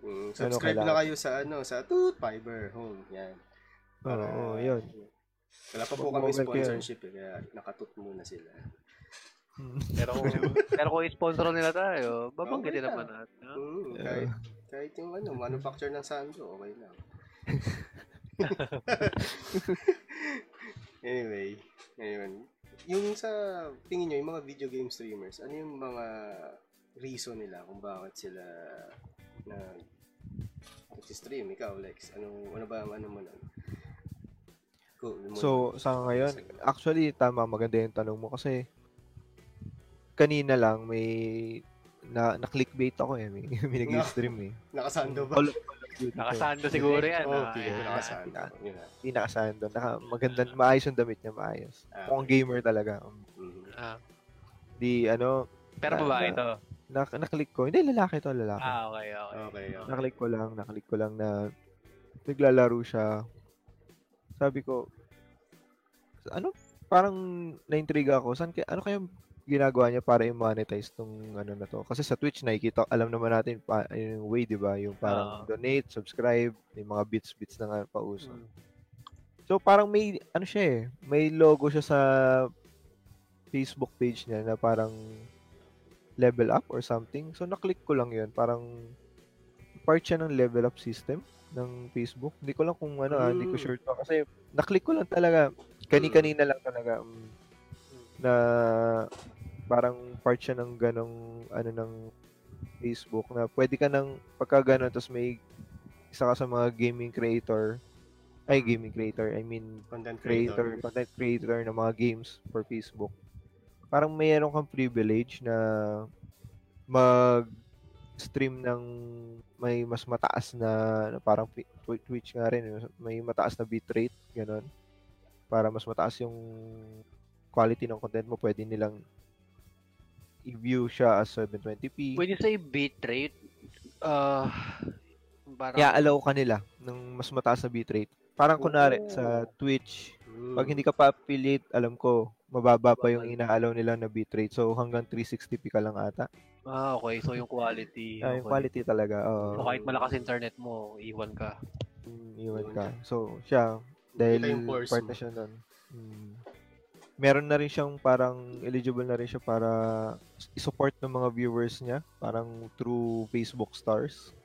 Mm, Ano subscribe na kailangan? kayo sa ano, sa Toot Fiber Home. Yan. Oo, oh, yun. Wala pa po kami sponsorship eh, kaya nakatut muna sila. Pero kung, pero kung i-sponsor nila tayo, babanggitin Okay naman natin. no? Mm, kahit, kahit yung ano, manufacture ng sando, okay lang. anyway, ngayon, yung sa tingin nyo, yung mga video game streamers, ano yung mga reason nila kung bakit sila na stream ikaw Lex ano ano ba ang ano mo nun mo So, sa ngayon, actually tama maganda yung tanong mo kasi kanina lang may na, na clickbait ako eh. May, may nag-stream eh. nakasando ba to. Nakasando siguro yan. oh, ah. okay, Ayan. nakasando yun na Hindi nakasando. Naka, maganda, maayos yung damit niya, maayos. Ah, Mukhang gamer talaga. Mhm. Ah, Di, ano, pero babae na- to. na, naklik ko. Hindi, lalaki to, lalaki. Ah, okay, okay. okay okay Naklik ko lang, naklik ko lang na naglalaro siya. Sabi ko, ano, parang na-intriga ako. San, kaya- ano kaya ginagawa niya para i-monetize tong ano na to? Kasi sa Twitch nakikita, alam naman natin pa, yung way, di ba? Yung parang Oo. donate, subscribe, may mga bits-bits na nga pauso. Mm. So parang may, ano siya eh, may logo siya sa Facebook page niya na parang level up or something. So naklik ko lang yun. Parang part siya ng level up system ng Facebook. Hindi ko lang kung ano, ah, hindi ko Mm. sure to. Kasi naklik ko lang talaga. Kani-kanina lang talaga. mm, na parang part siya ng ganong ano ng Facebook na pwede ka nang pagka ganon tapos may isa ka sa mga gaming creator ay gaming creator I mean content creator. creator content creator ng mga games for Facebook. Parang mayroon kang privilege na mag stream ng may mas mataas na na parang Twitch nga rin may mataas na bitrate ganun. Para mas mataas yung quality ng content mo pwede nilang i-view siya as 720p When you say bitrate, uh, parang, i-allow ka nila ng mas mataas na bitrate parang kunwari sa Twitch Mm. pag hindi ka pa affiliate alam ko mababa pa yung ina-allow nila na bitrate so hanggang 360p ka lang ata ah, okay. So, yung quality. Ah, yung okay. quality talaga oo So, kahit malakas internet mo, iwan ka. Mm, iwan ka. So, siya, dahil yung part na siya nun. Mm. Meron na rin siyang parang eligible na rin siya para i-support ng mga viewers niya, parang through Facebook stars.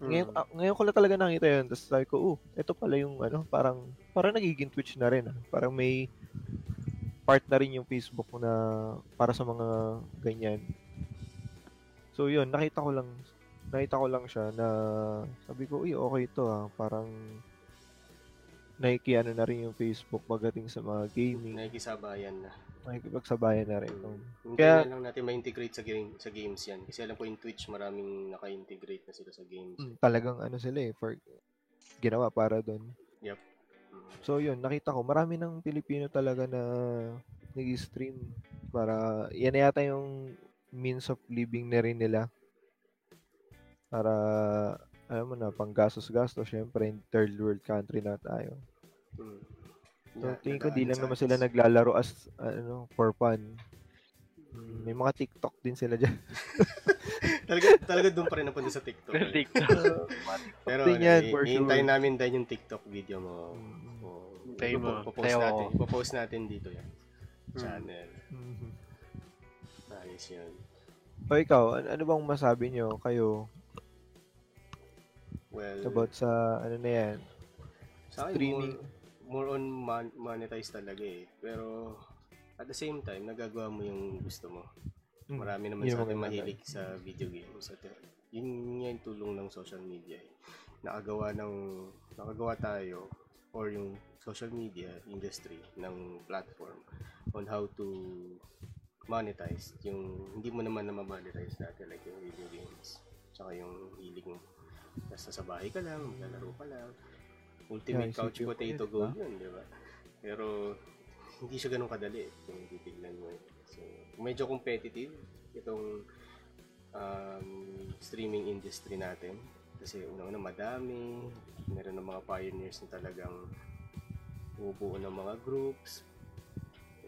Ngayon, Mm. ah, ngayon ko lang talaga nakita yun. Tapos sabi ko, oh, ito pala yung ano, parang, parang nagiging Twitch na rin. Ah. Parang may part na rin yung Facebook na para sa mga ganyan. So yun, nakita ko lang nakita ko lang siya na sabi ko, uy, okay ito ah. Parang nakikiano na rin yung Facebook pagdating sa mga gaming. Nakikisabayan na. Nakikipagsabayan na rin. Hintayin Kaya- na lang natin ma-integrate sa, game, sa games yan. Kasi alam ko yung Twitch, maraming naka-integrate na sila sa games. mm, talagang ano sila eh, for ginawa para doon. Mm. So yun, nakita ko marami ng Pilipino talaga na nag-stream para yan yata yung means of living na rin nila. Para alam mo na, pang gastos-gastos, syempre, in third world country na tayo. Mm. So, Yeah, tingin ko di lang sa naman sila naglalaro as, ano, for fun. Mm. May mga TikTok din sila dyan. talaga, talaga doon pa rin napunta sa TikTok. eh. TikTok. Pero ano, yan, sure. namin din yung TikTok video mo. Mm. Oh, Hintayin mo. ipo- Popost Tayo natin. Popost natin dito yan. Mm. Channel. Mhm. Ayos yun. O ikaw, ano, ano bang masabi nyo kayo Well, about sa ano na yan? sa streaming? More, more on mon- monetize talaga eh. Pero, at the same time, nagagawa mo yung gusto mo. Mm, Marami naman yun sa atin mahilig sa video games. At yun nga yung tulong ng social media. Eh. Nakagawa ng, nakagawa tayo or yung social media industry ng platform on how to monetize yung hindi mo naman na monetize dati like yung video games tsaka yung hilig mo basta sa bahay ka lang maglalaro ka lang ultimate Yeah, couch potato yun, goal yun di ba pero hindi siya ganun kadali kung titignan mo. So medyo competitive itong um, streaming industry natin. Kasi una-una madami. Meron ng mga pioneers na talagang bumubuo ng mga groups.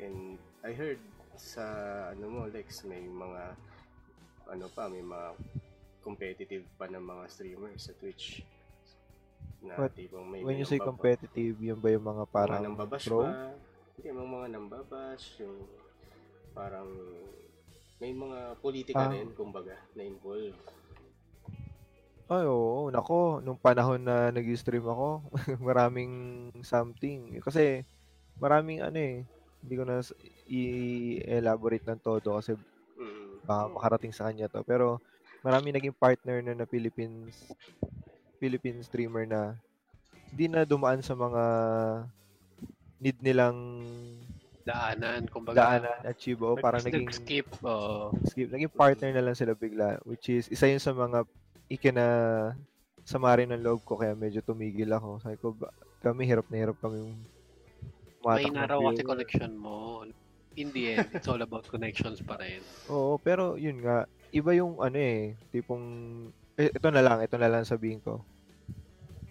And I heard sa ano mo Lex may mga ano pa may mga competitive pa ng mga streamers sa Twitch na What? tipong may When you say competitive, yun ba yung mga parang mga nambabash pro? ba? Hindi, mga mga nambabash, yung parang may mga politika Ah. rin, kumbaga, na involved. Ay, oo. Nako, nung panahon na nag-stream ako, maraming something. Kasi, maraming ano eh, hindi ko na i-elaborate ng todo kasi Mm. baka makarating sa kanya to. Pero, marami naging partner na na Philippines, Philippine streamer na hindi na dumaan sa mga need nilang Daanan, kumbaga. daanan, achieve. O, parang naging skip oo. skip. Naging partner na lang sila bigla. Which is, isa yun sa mga ikina sama rin ng loob ko kaya medyo tumigil ako. Sabi ko, ba, kami hirap na hirap kami May matak ng naraw kasi connection mo. In the end, it's all about connections pa rin. Oo, pero yun nga, iba yung ano eh, tipong, eh, ito na lang, ito na lang sabihin ko.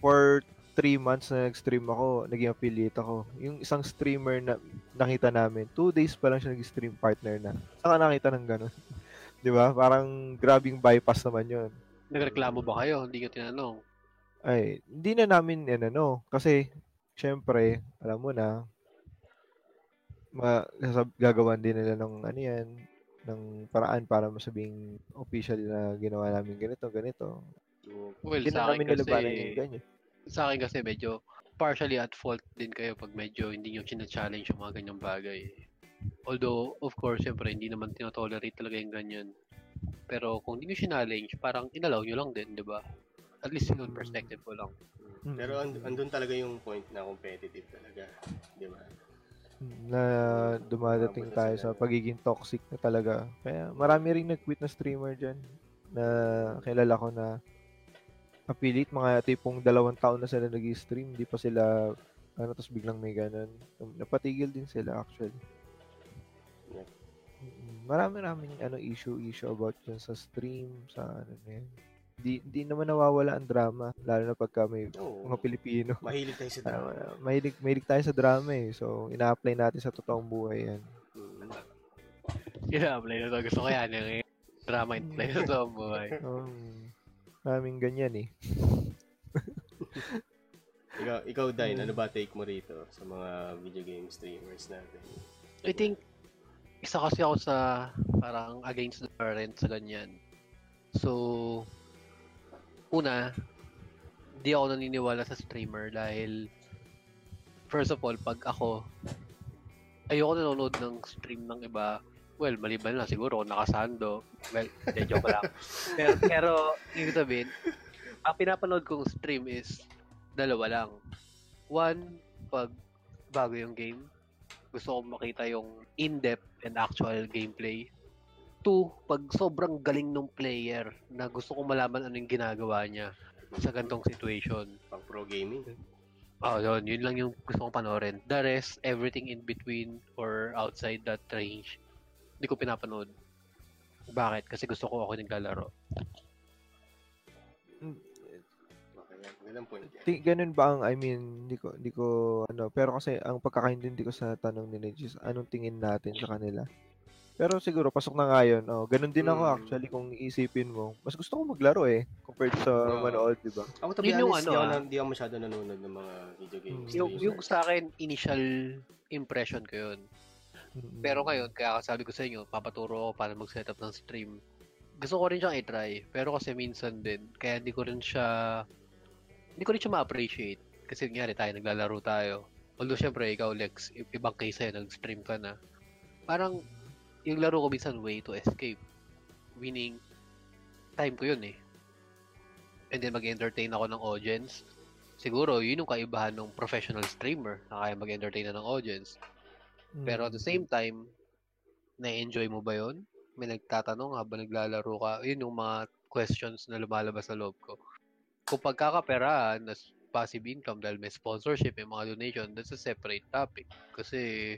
For three months na nag-stream ako, naging affiliate ako. Yung isang streamer na nakita namin, two days pa lang siya nag-stream partner na. Saka nakita ng ganun. Di ba? Parang grabing bypass naman yun. Nagreklamo ba kayo? Hindi ko tinanong. Ay, hindi na namin yan ano, kasi syempre, alam mo na, ma gagawan din nila ng ano yan, ng paraan para masabing official na ginawa namin ganito, ganito. Well, Hindi sa na akin namin kasi, yung ganyan. Sa akin kasi medyo partially at fault din kayo pag medyo hindi nyo challenge yung mga ganyang bagay. Although, of course, syempre, hindi naman tinotolerate talaga yung ganyan. Pero kung hindi nyo challenge, parang inalaw nyo lang din, di ba? At least yun, perspective ko lang. Mm. Pero and, andun talaga yung point na competitive talaga. Di ba? na dumadating tayo sa pagiging toxic na talaga. Kaya marami ring nag-quit na streamer dyan na kilala ko na apilit mga tipong dalawang taon na sila nag-stream, hindi pa sila ano tapos biglang may ganun. Napatigil din sila actually. Yep. Mm, Marami-raming ano issue issue about dyan sa stream, sa ano na yan. Di, di naman nawawala ang drama, lalo na pagka may Oo. mga Pilipino. Mahilig tayo sa drama. Uh, mahilig, mahilig tayo sa drama eh. So, ina-apply natin sa totoong buhay yan. Mm. Yeah, play na to. Gusto ko yan. Yung drama and play na to ang buhay. Um, maraming ganyan eh. Ikaw, ikaw Dine, ano ba take mo rito sa mga video game streamers natin? I think, isa kasi ako sa parang against the current sa ganyan. So, una, di ako naniniwala sa streamer dahil first of all, pag ako ayoko nanonood ng stream ng iba, well, maliban lang siguro kung nakasando. Well, hindi, joke lang. pero, pero, yung sabihin, ang pinapanood kong stream is dalawa lang. One, pag bago yung game, gusto kong makita yung in-depth and actual gameplay. Two, pag sobrang galing ng player na gusto kong malaman ano yung ginagawa niya sa gantong situation. Pang pro gaming? Oh, yun. Yun lang yung gusto kong panoorin. The rest, everything in between or outside that range, hindi ko pinapanood. Bakit? Kasi gusto ko ako naglalaro. Ganun yan. Ti- ganun ba ang, I mean, hindi ko, hindi ko, ano, pero kasi ang pagkakaintindi ko sa tanong ni Regis, anong tingin natin sa kanila? Pero siguro, pasok na nga yun. Oh, ganun din ako Mm. actually kung iisipin mo. Mas gusto ko maglaro eh, compared sa Oo. manood, di ba? Ako Yun yung ano, di ako, ah. ako masyado nanonood ng mga video games. Mm. Yung, yung sa akin, initial impression ko yun. Mm-mm. Pero ngayon, kaya sabi ko sa inyo, papaturo ako paano mag-setup ng stream. Gusto ko rin siyang i-try. Pero kasi minsan din, kaya hindi ko rin siya, hindi ko rin siya ma-appreciate. Kasi nangyari tayo, naglalaro tayo. Although syempre, ikaw Lex, ibang case sa'yo, nag-stream ka na. Parang, yung laro ko minsan way to escape. Meaning, time ko yun eh. And then mag-entertain ako ng audience. Siguro, yun yung kaibahan ng professional streamer na kaya mag-entertain na ng audience. Pero at the Mm. same time, na-enjoy mo ba yun? May nagtatanong habang naglalaro ka. Yun yung mga questions na lumalabas sa loob ko. Kung pagkakaperaan as passive income dahil may sponsorship, may mga donation, that's a separate topic. Kasi,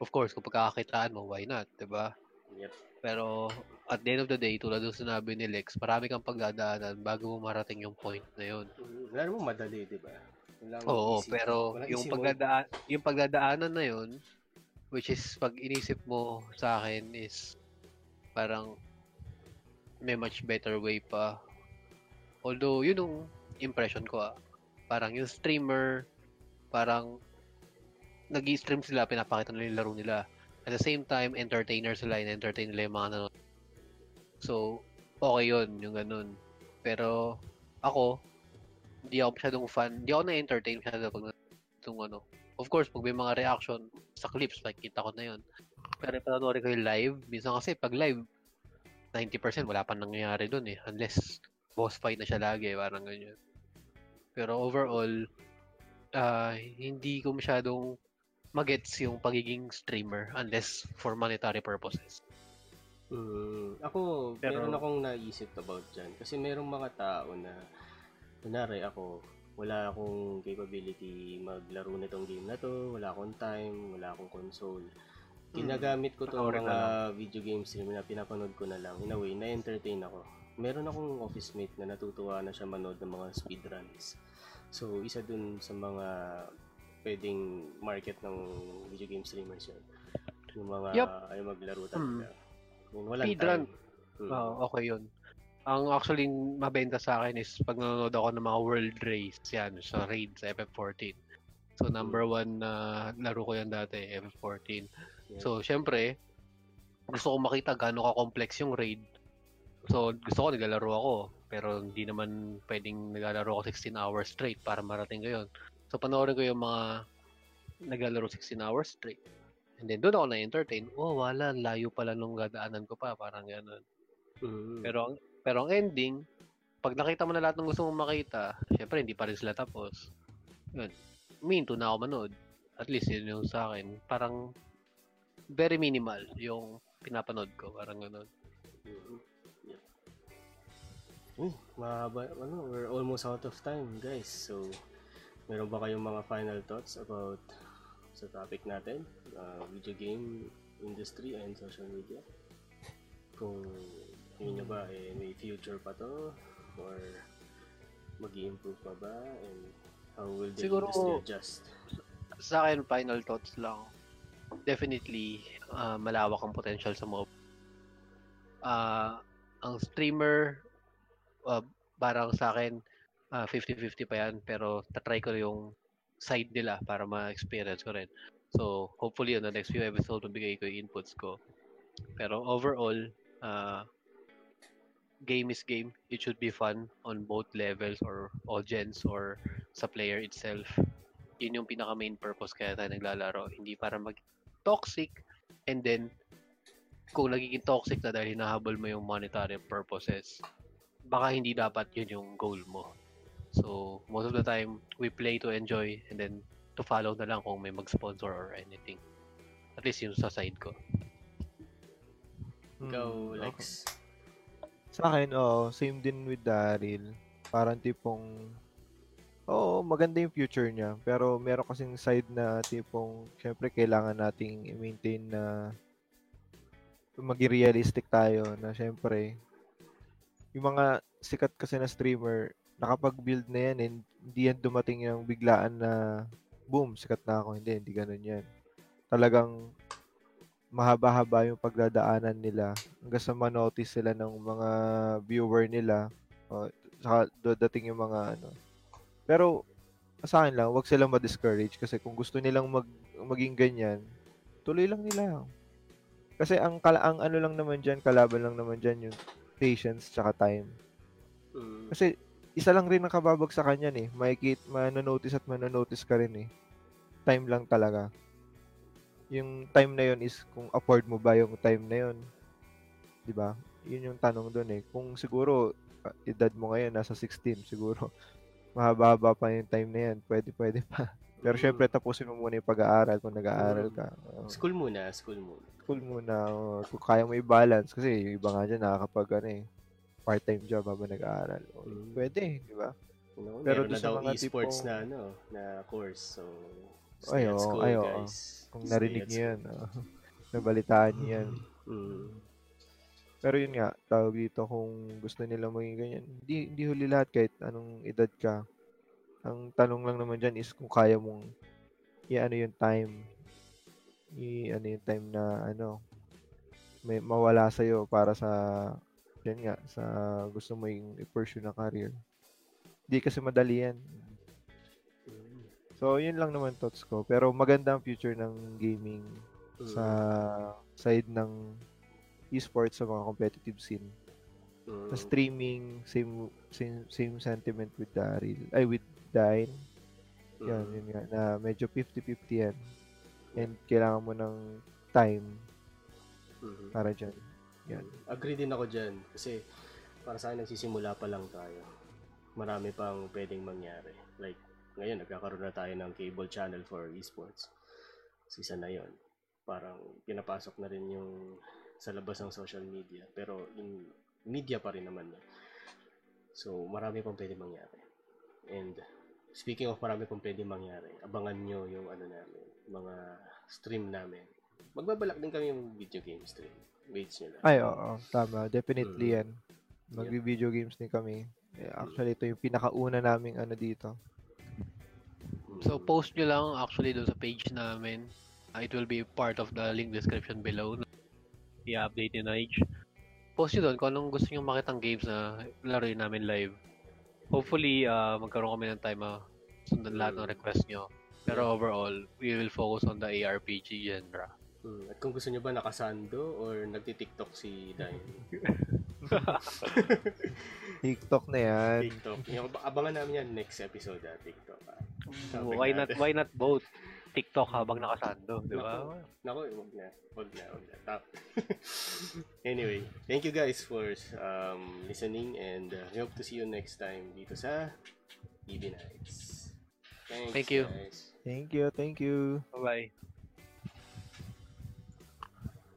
of course, kung pagkakakitaan mo, why not? 'di ba? Yep. Pero, at the end of the day, tulad ng sinabi ni Lex, marami kang pagdadaanan bago mo marating yung point na yun. Mm, Wala naman madali, di ba? Namang Oo, easy. pero yung pagdadaan yung pagdadaanan na yun, which is pag inisip mo sa akin is parang may much better way pa. Although yun yung impression ko ah. Parang yung streamer parang nag stream sila, pinapakita nila yung laro nila. At the same time, entertainer sila, in-entertain nila yung mga nanonood. So, okay yun, yung ganun. Pero, ako, hindi ako masyadong fan. Hindi ako na-entertain masyado pag itong ano. Of course, pag may mga reaction sa clips, makikita ko na yun. Pero panonoorin ko yung live, minsan kasi pag live, 90% wala pa nangyayari dun eh. Unless boss fight na siya lagi, parang ganyan. Pero overall, ah hindi ko masyadong magets yung pagiging streamer unless for monetary purposes. Mm, ako, Pero- meron akong naisip about dyan. Kasi merong mga tao na, kunwari ako, wala akong capability maglaro nitong game na to, wala akong time, wala akong console. Ginagamit ko tong mga video game stream na pinapanood ko na lang. In a way, na-entertain ako. Meron akong office mate na natutuwa na siya manood ng mga speedruns. So, isa dun sa mga pwedeng market ng video game streamers yun. Yung mga Yup. ay maglaro talaga. Yung walang Speedrun. time. Mm. Oo, okay yun. Ang actually mabenta sa akin is pag nanonood ako ng mga world race, yan, sa raid sa FF14. So, number one na laro ko yan dati, FF14. Yeah. So, syempre, gusto ko makita gaano ka-complex yung raid. So, gusto ko naglalaro ako. Pero hindi naman pwedeng naglalaro ako 16 hours straight para marating ko yun. So, panoorin ko yung mga naglalaro 16 hours straight. And then, doon ako na-entertain. Oh, wala, layo pala nung gadaanan ko pa. Parang gano'n. Mm. Pero ang pero ang ending, pag nakita mo na lahat ng gusto mong makita, syempre hindi pa rin sila tapos. Yun. Minto na ako manood. at least yun yung sa akin. Parang very minimal yung pinapanood ko. Parang ganun. Mhm. Uy, mahaba, ano, we're almost out of time, guys. So, meron ba kayong mga final thoughts about sa topic natin? Uh, video game industry and social media? Kung tingin nyo ba, eh, may future pa to? Or mag improve pa ba? And how will the Siguro- industry adjust? Sa akin, final thoughts lang. Definitely, ah, malawak ang potential sa mga ah ang streamer ah, parang sa akin ah, 50-50 pa yan pero tatry ko yung side nila para ma-experience ko rin. So, hopefully on the next few episodes mabigay ko yung inputs ko. Pero overall, ah, game is game. It should be fun on both levels or audience or sa player itself. Yun yung pinaka main purpose kaya tayo naglalaro. Hindi para mag toxic and then kung nagiging toxic na dahil hinahabol mo yung monetary purposes, baka hindi dapat yun yung goal mo. So, most of the time, we play to enjoy and then to follow na lang kung may mag-sponsor or anything. At least yung sa side ko. Ikaw, Hmm, Lex. okay. Sa akin, oo, same din with Daryl. Parang tipong, oo, maganda yung future niya. Pero meron kasing side na tipong, syempre, kailangan nating i-maintain na maging realistic tayo na syempre, yung mga sikat kasi na streamer, nakapag-build na yan and hindi yan dumating yung biglaan na boom, sikat na ako. Hindi, hindi ganun yan. Talagang mahaba-haba yung pagdadaanan nila hanggang sa ma-notice sila ng mga viewer nila o saka dadating yung mga ano. Pero sa akin lang, wag silang ma-discourage kasi kung gusto nilang mag maging ganyan, tuloy lang nila. Kasi ang kala ang ano lang naman diyan, kalaban lang naman diyan yung patience tsaka time. Mm. Kasi isa lang rin ang kababagsakan yan eh. Makikit, manonotice at manonotice ka rin eh. Time lang talaga. Yung time na yon is kung afford mo ba yung time na yon 'Di ba? Yun yung tanong doon eh. Kung siguro uh, edad mo ngayon nasa 16 siguro mahaba-haba pa yung time na yan. Pwede, pwede pa. Pero Mm. syempre tapusin mo muna yung pag-aaral kung nag-aaral ka. Oo. School muna, school muna. School muna or kung kaya mo i-balance kasi yung iba nga dyan nakakapag ano eh part-time job habang nag-aaral. O, Mm. Pwede, di ba? No, Pero doon na sa mga esports tipong- na ano, na course. So, Ay, stay at oo, school, ay, oo. guys. Kung narinig niyo yan, oh. nabalitaan niyo yan. Mm. Pero yun nga, tawag dito kung gusto nila maging ganyan. Hindi, hindi huli lahat kahit anong edad ka. Ang tanong lang naman dyan is kung kaya mong i-ano yung time. I-ano yung time na ano, may mawala sa'yo para sa yan nga, sa gusto mo yung i-pursue na career. Hindi kasi madali yan. Mm. So, yun lang naman thoughts ko. Pero maganda ang future ng gaming Mm. sa side ng esports sa mga competitive scene. Mm. Sa streaming, same same same sentiment with Daryl. Ay, with Dine. Yan, Mm. yun nga. Na medyo 50-50 yan. And kailangan mo ng time Mhm. para dyan. Yan. Agree din ako dyan. Kasi para sa akin, nagsisimula pa lang tayo. Marami pang pwedeng mangyari. Like, ngayon, nagkakaroon na tayo ng cable channel for esports. Season na yon Parang pinapasok na rin yung sa labas ng social media. Pero in media pa rin naman yun. So, marami pang pwedeng mangyari. And speaking of marami pang pwedeng mangyari, abangan nyo yung ano namin, mga stream namin. Magbabalak din kami yung video game stream. Waits nyo lang. Ay, oo. Tama. Definitely Mhm. yan. Magbi-video games din kami. Eh, actually, ito yung pinakauna naming ano dito. So, post nyo lang actually doon sa page namin. Uh, it will be part of the link description below. I-update nyo na each. Post nyo doon kung anong gusto nyo makitang games na laruin namin live. Hopefully, uh, magkaroon kami ng time na sundan lahat ng request nyo. Pero overall, we will focus on the ARPG genre. Hmm, At kung gusto nyo ba nakasando or nagti-tiktok si Dine? TikTok na yan. TikTok. Yung, abangan namin yan next episode ah, TikTok. Ah. Sabi why not why not both? TikTok habang nakasando, di ba? Naku, wag na. Wag na, wag na. Tap. anyway, thank you guys for um, listening and uh, we hope to see you next time dito sa EB Nights. Thanks, Thank you. guys. Thank you, thank you. Bye-bye.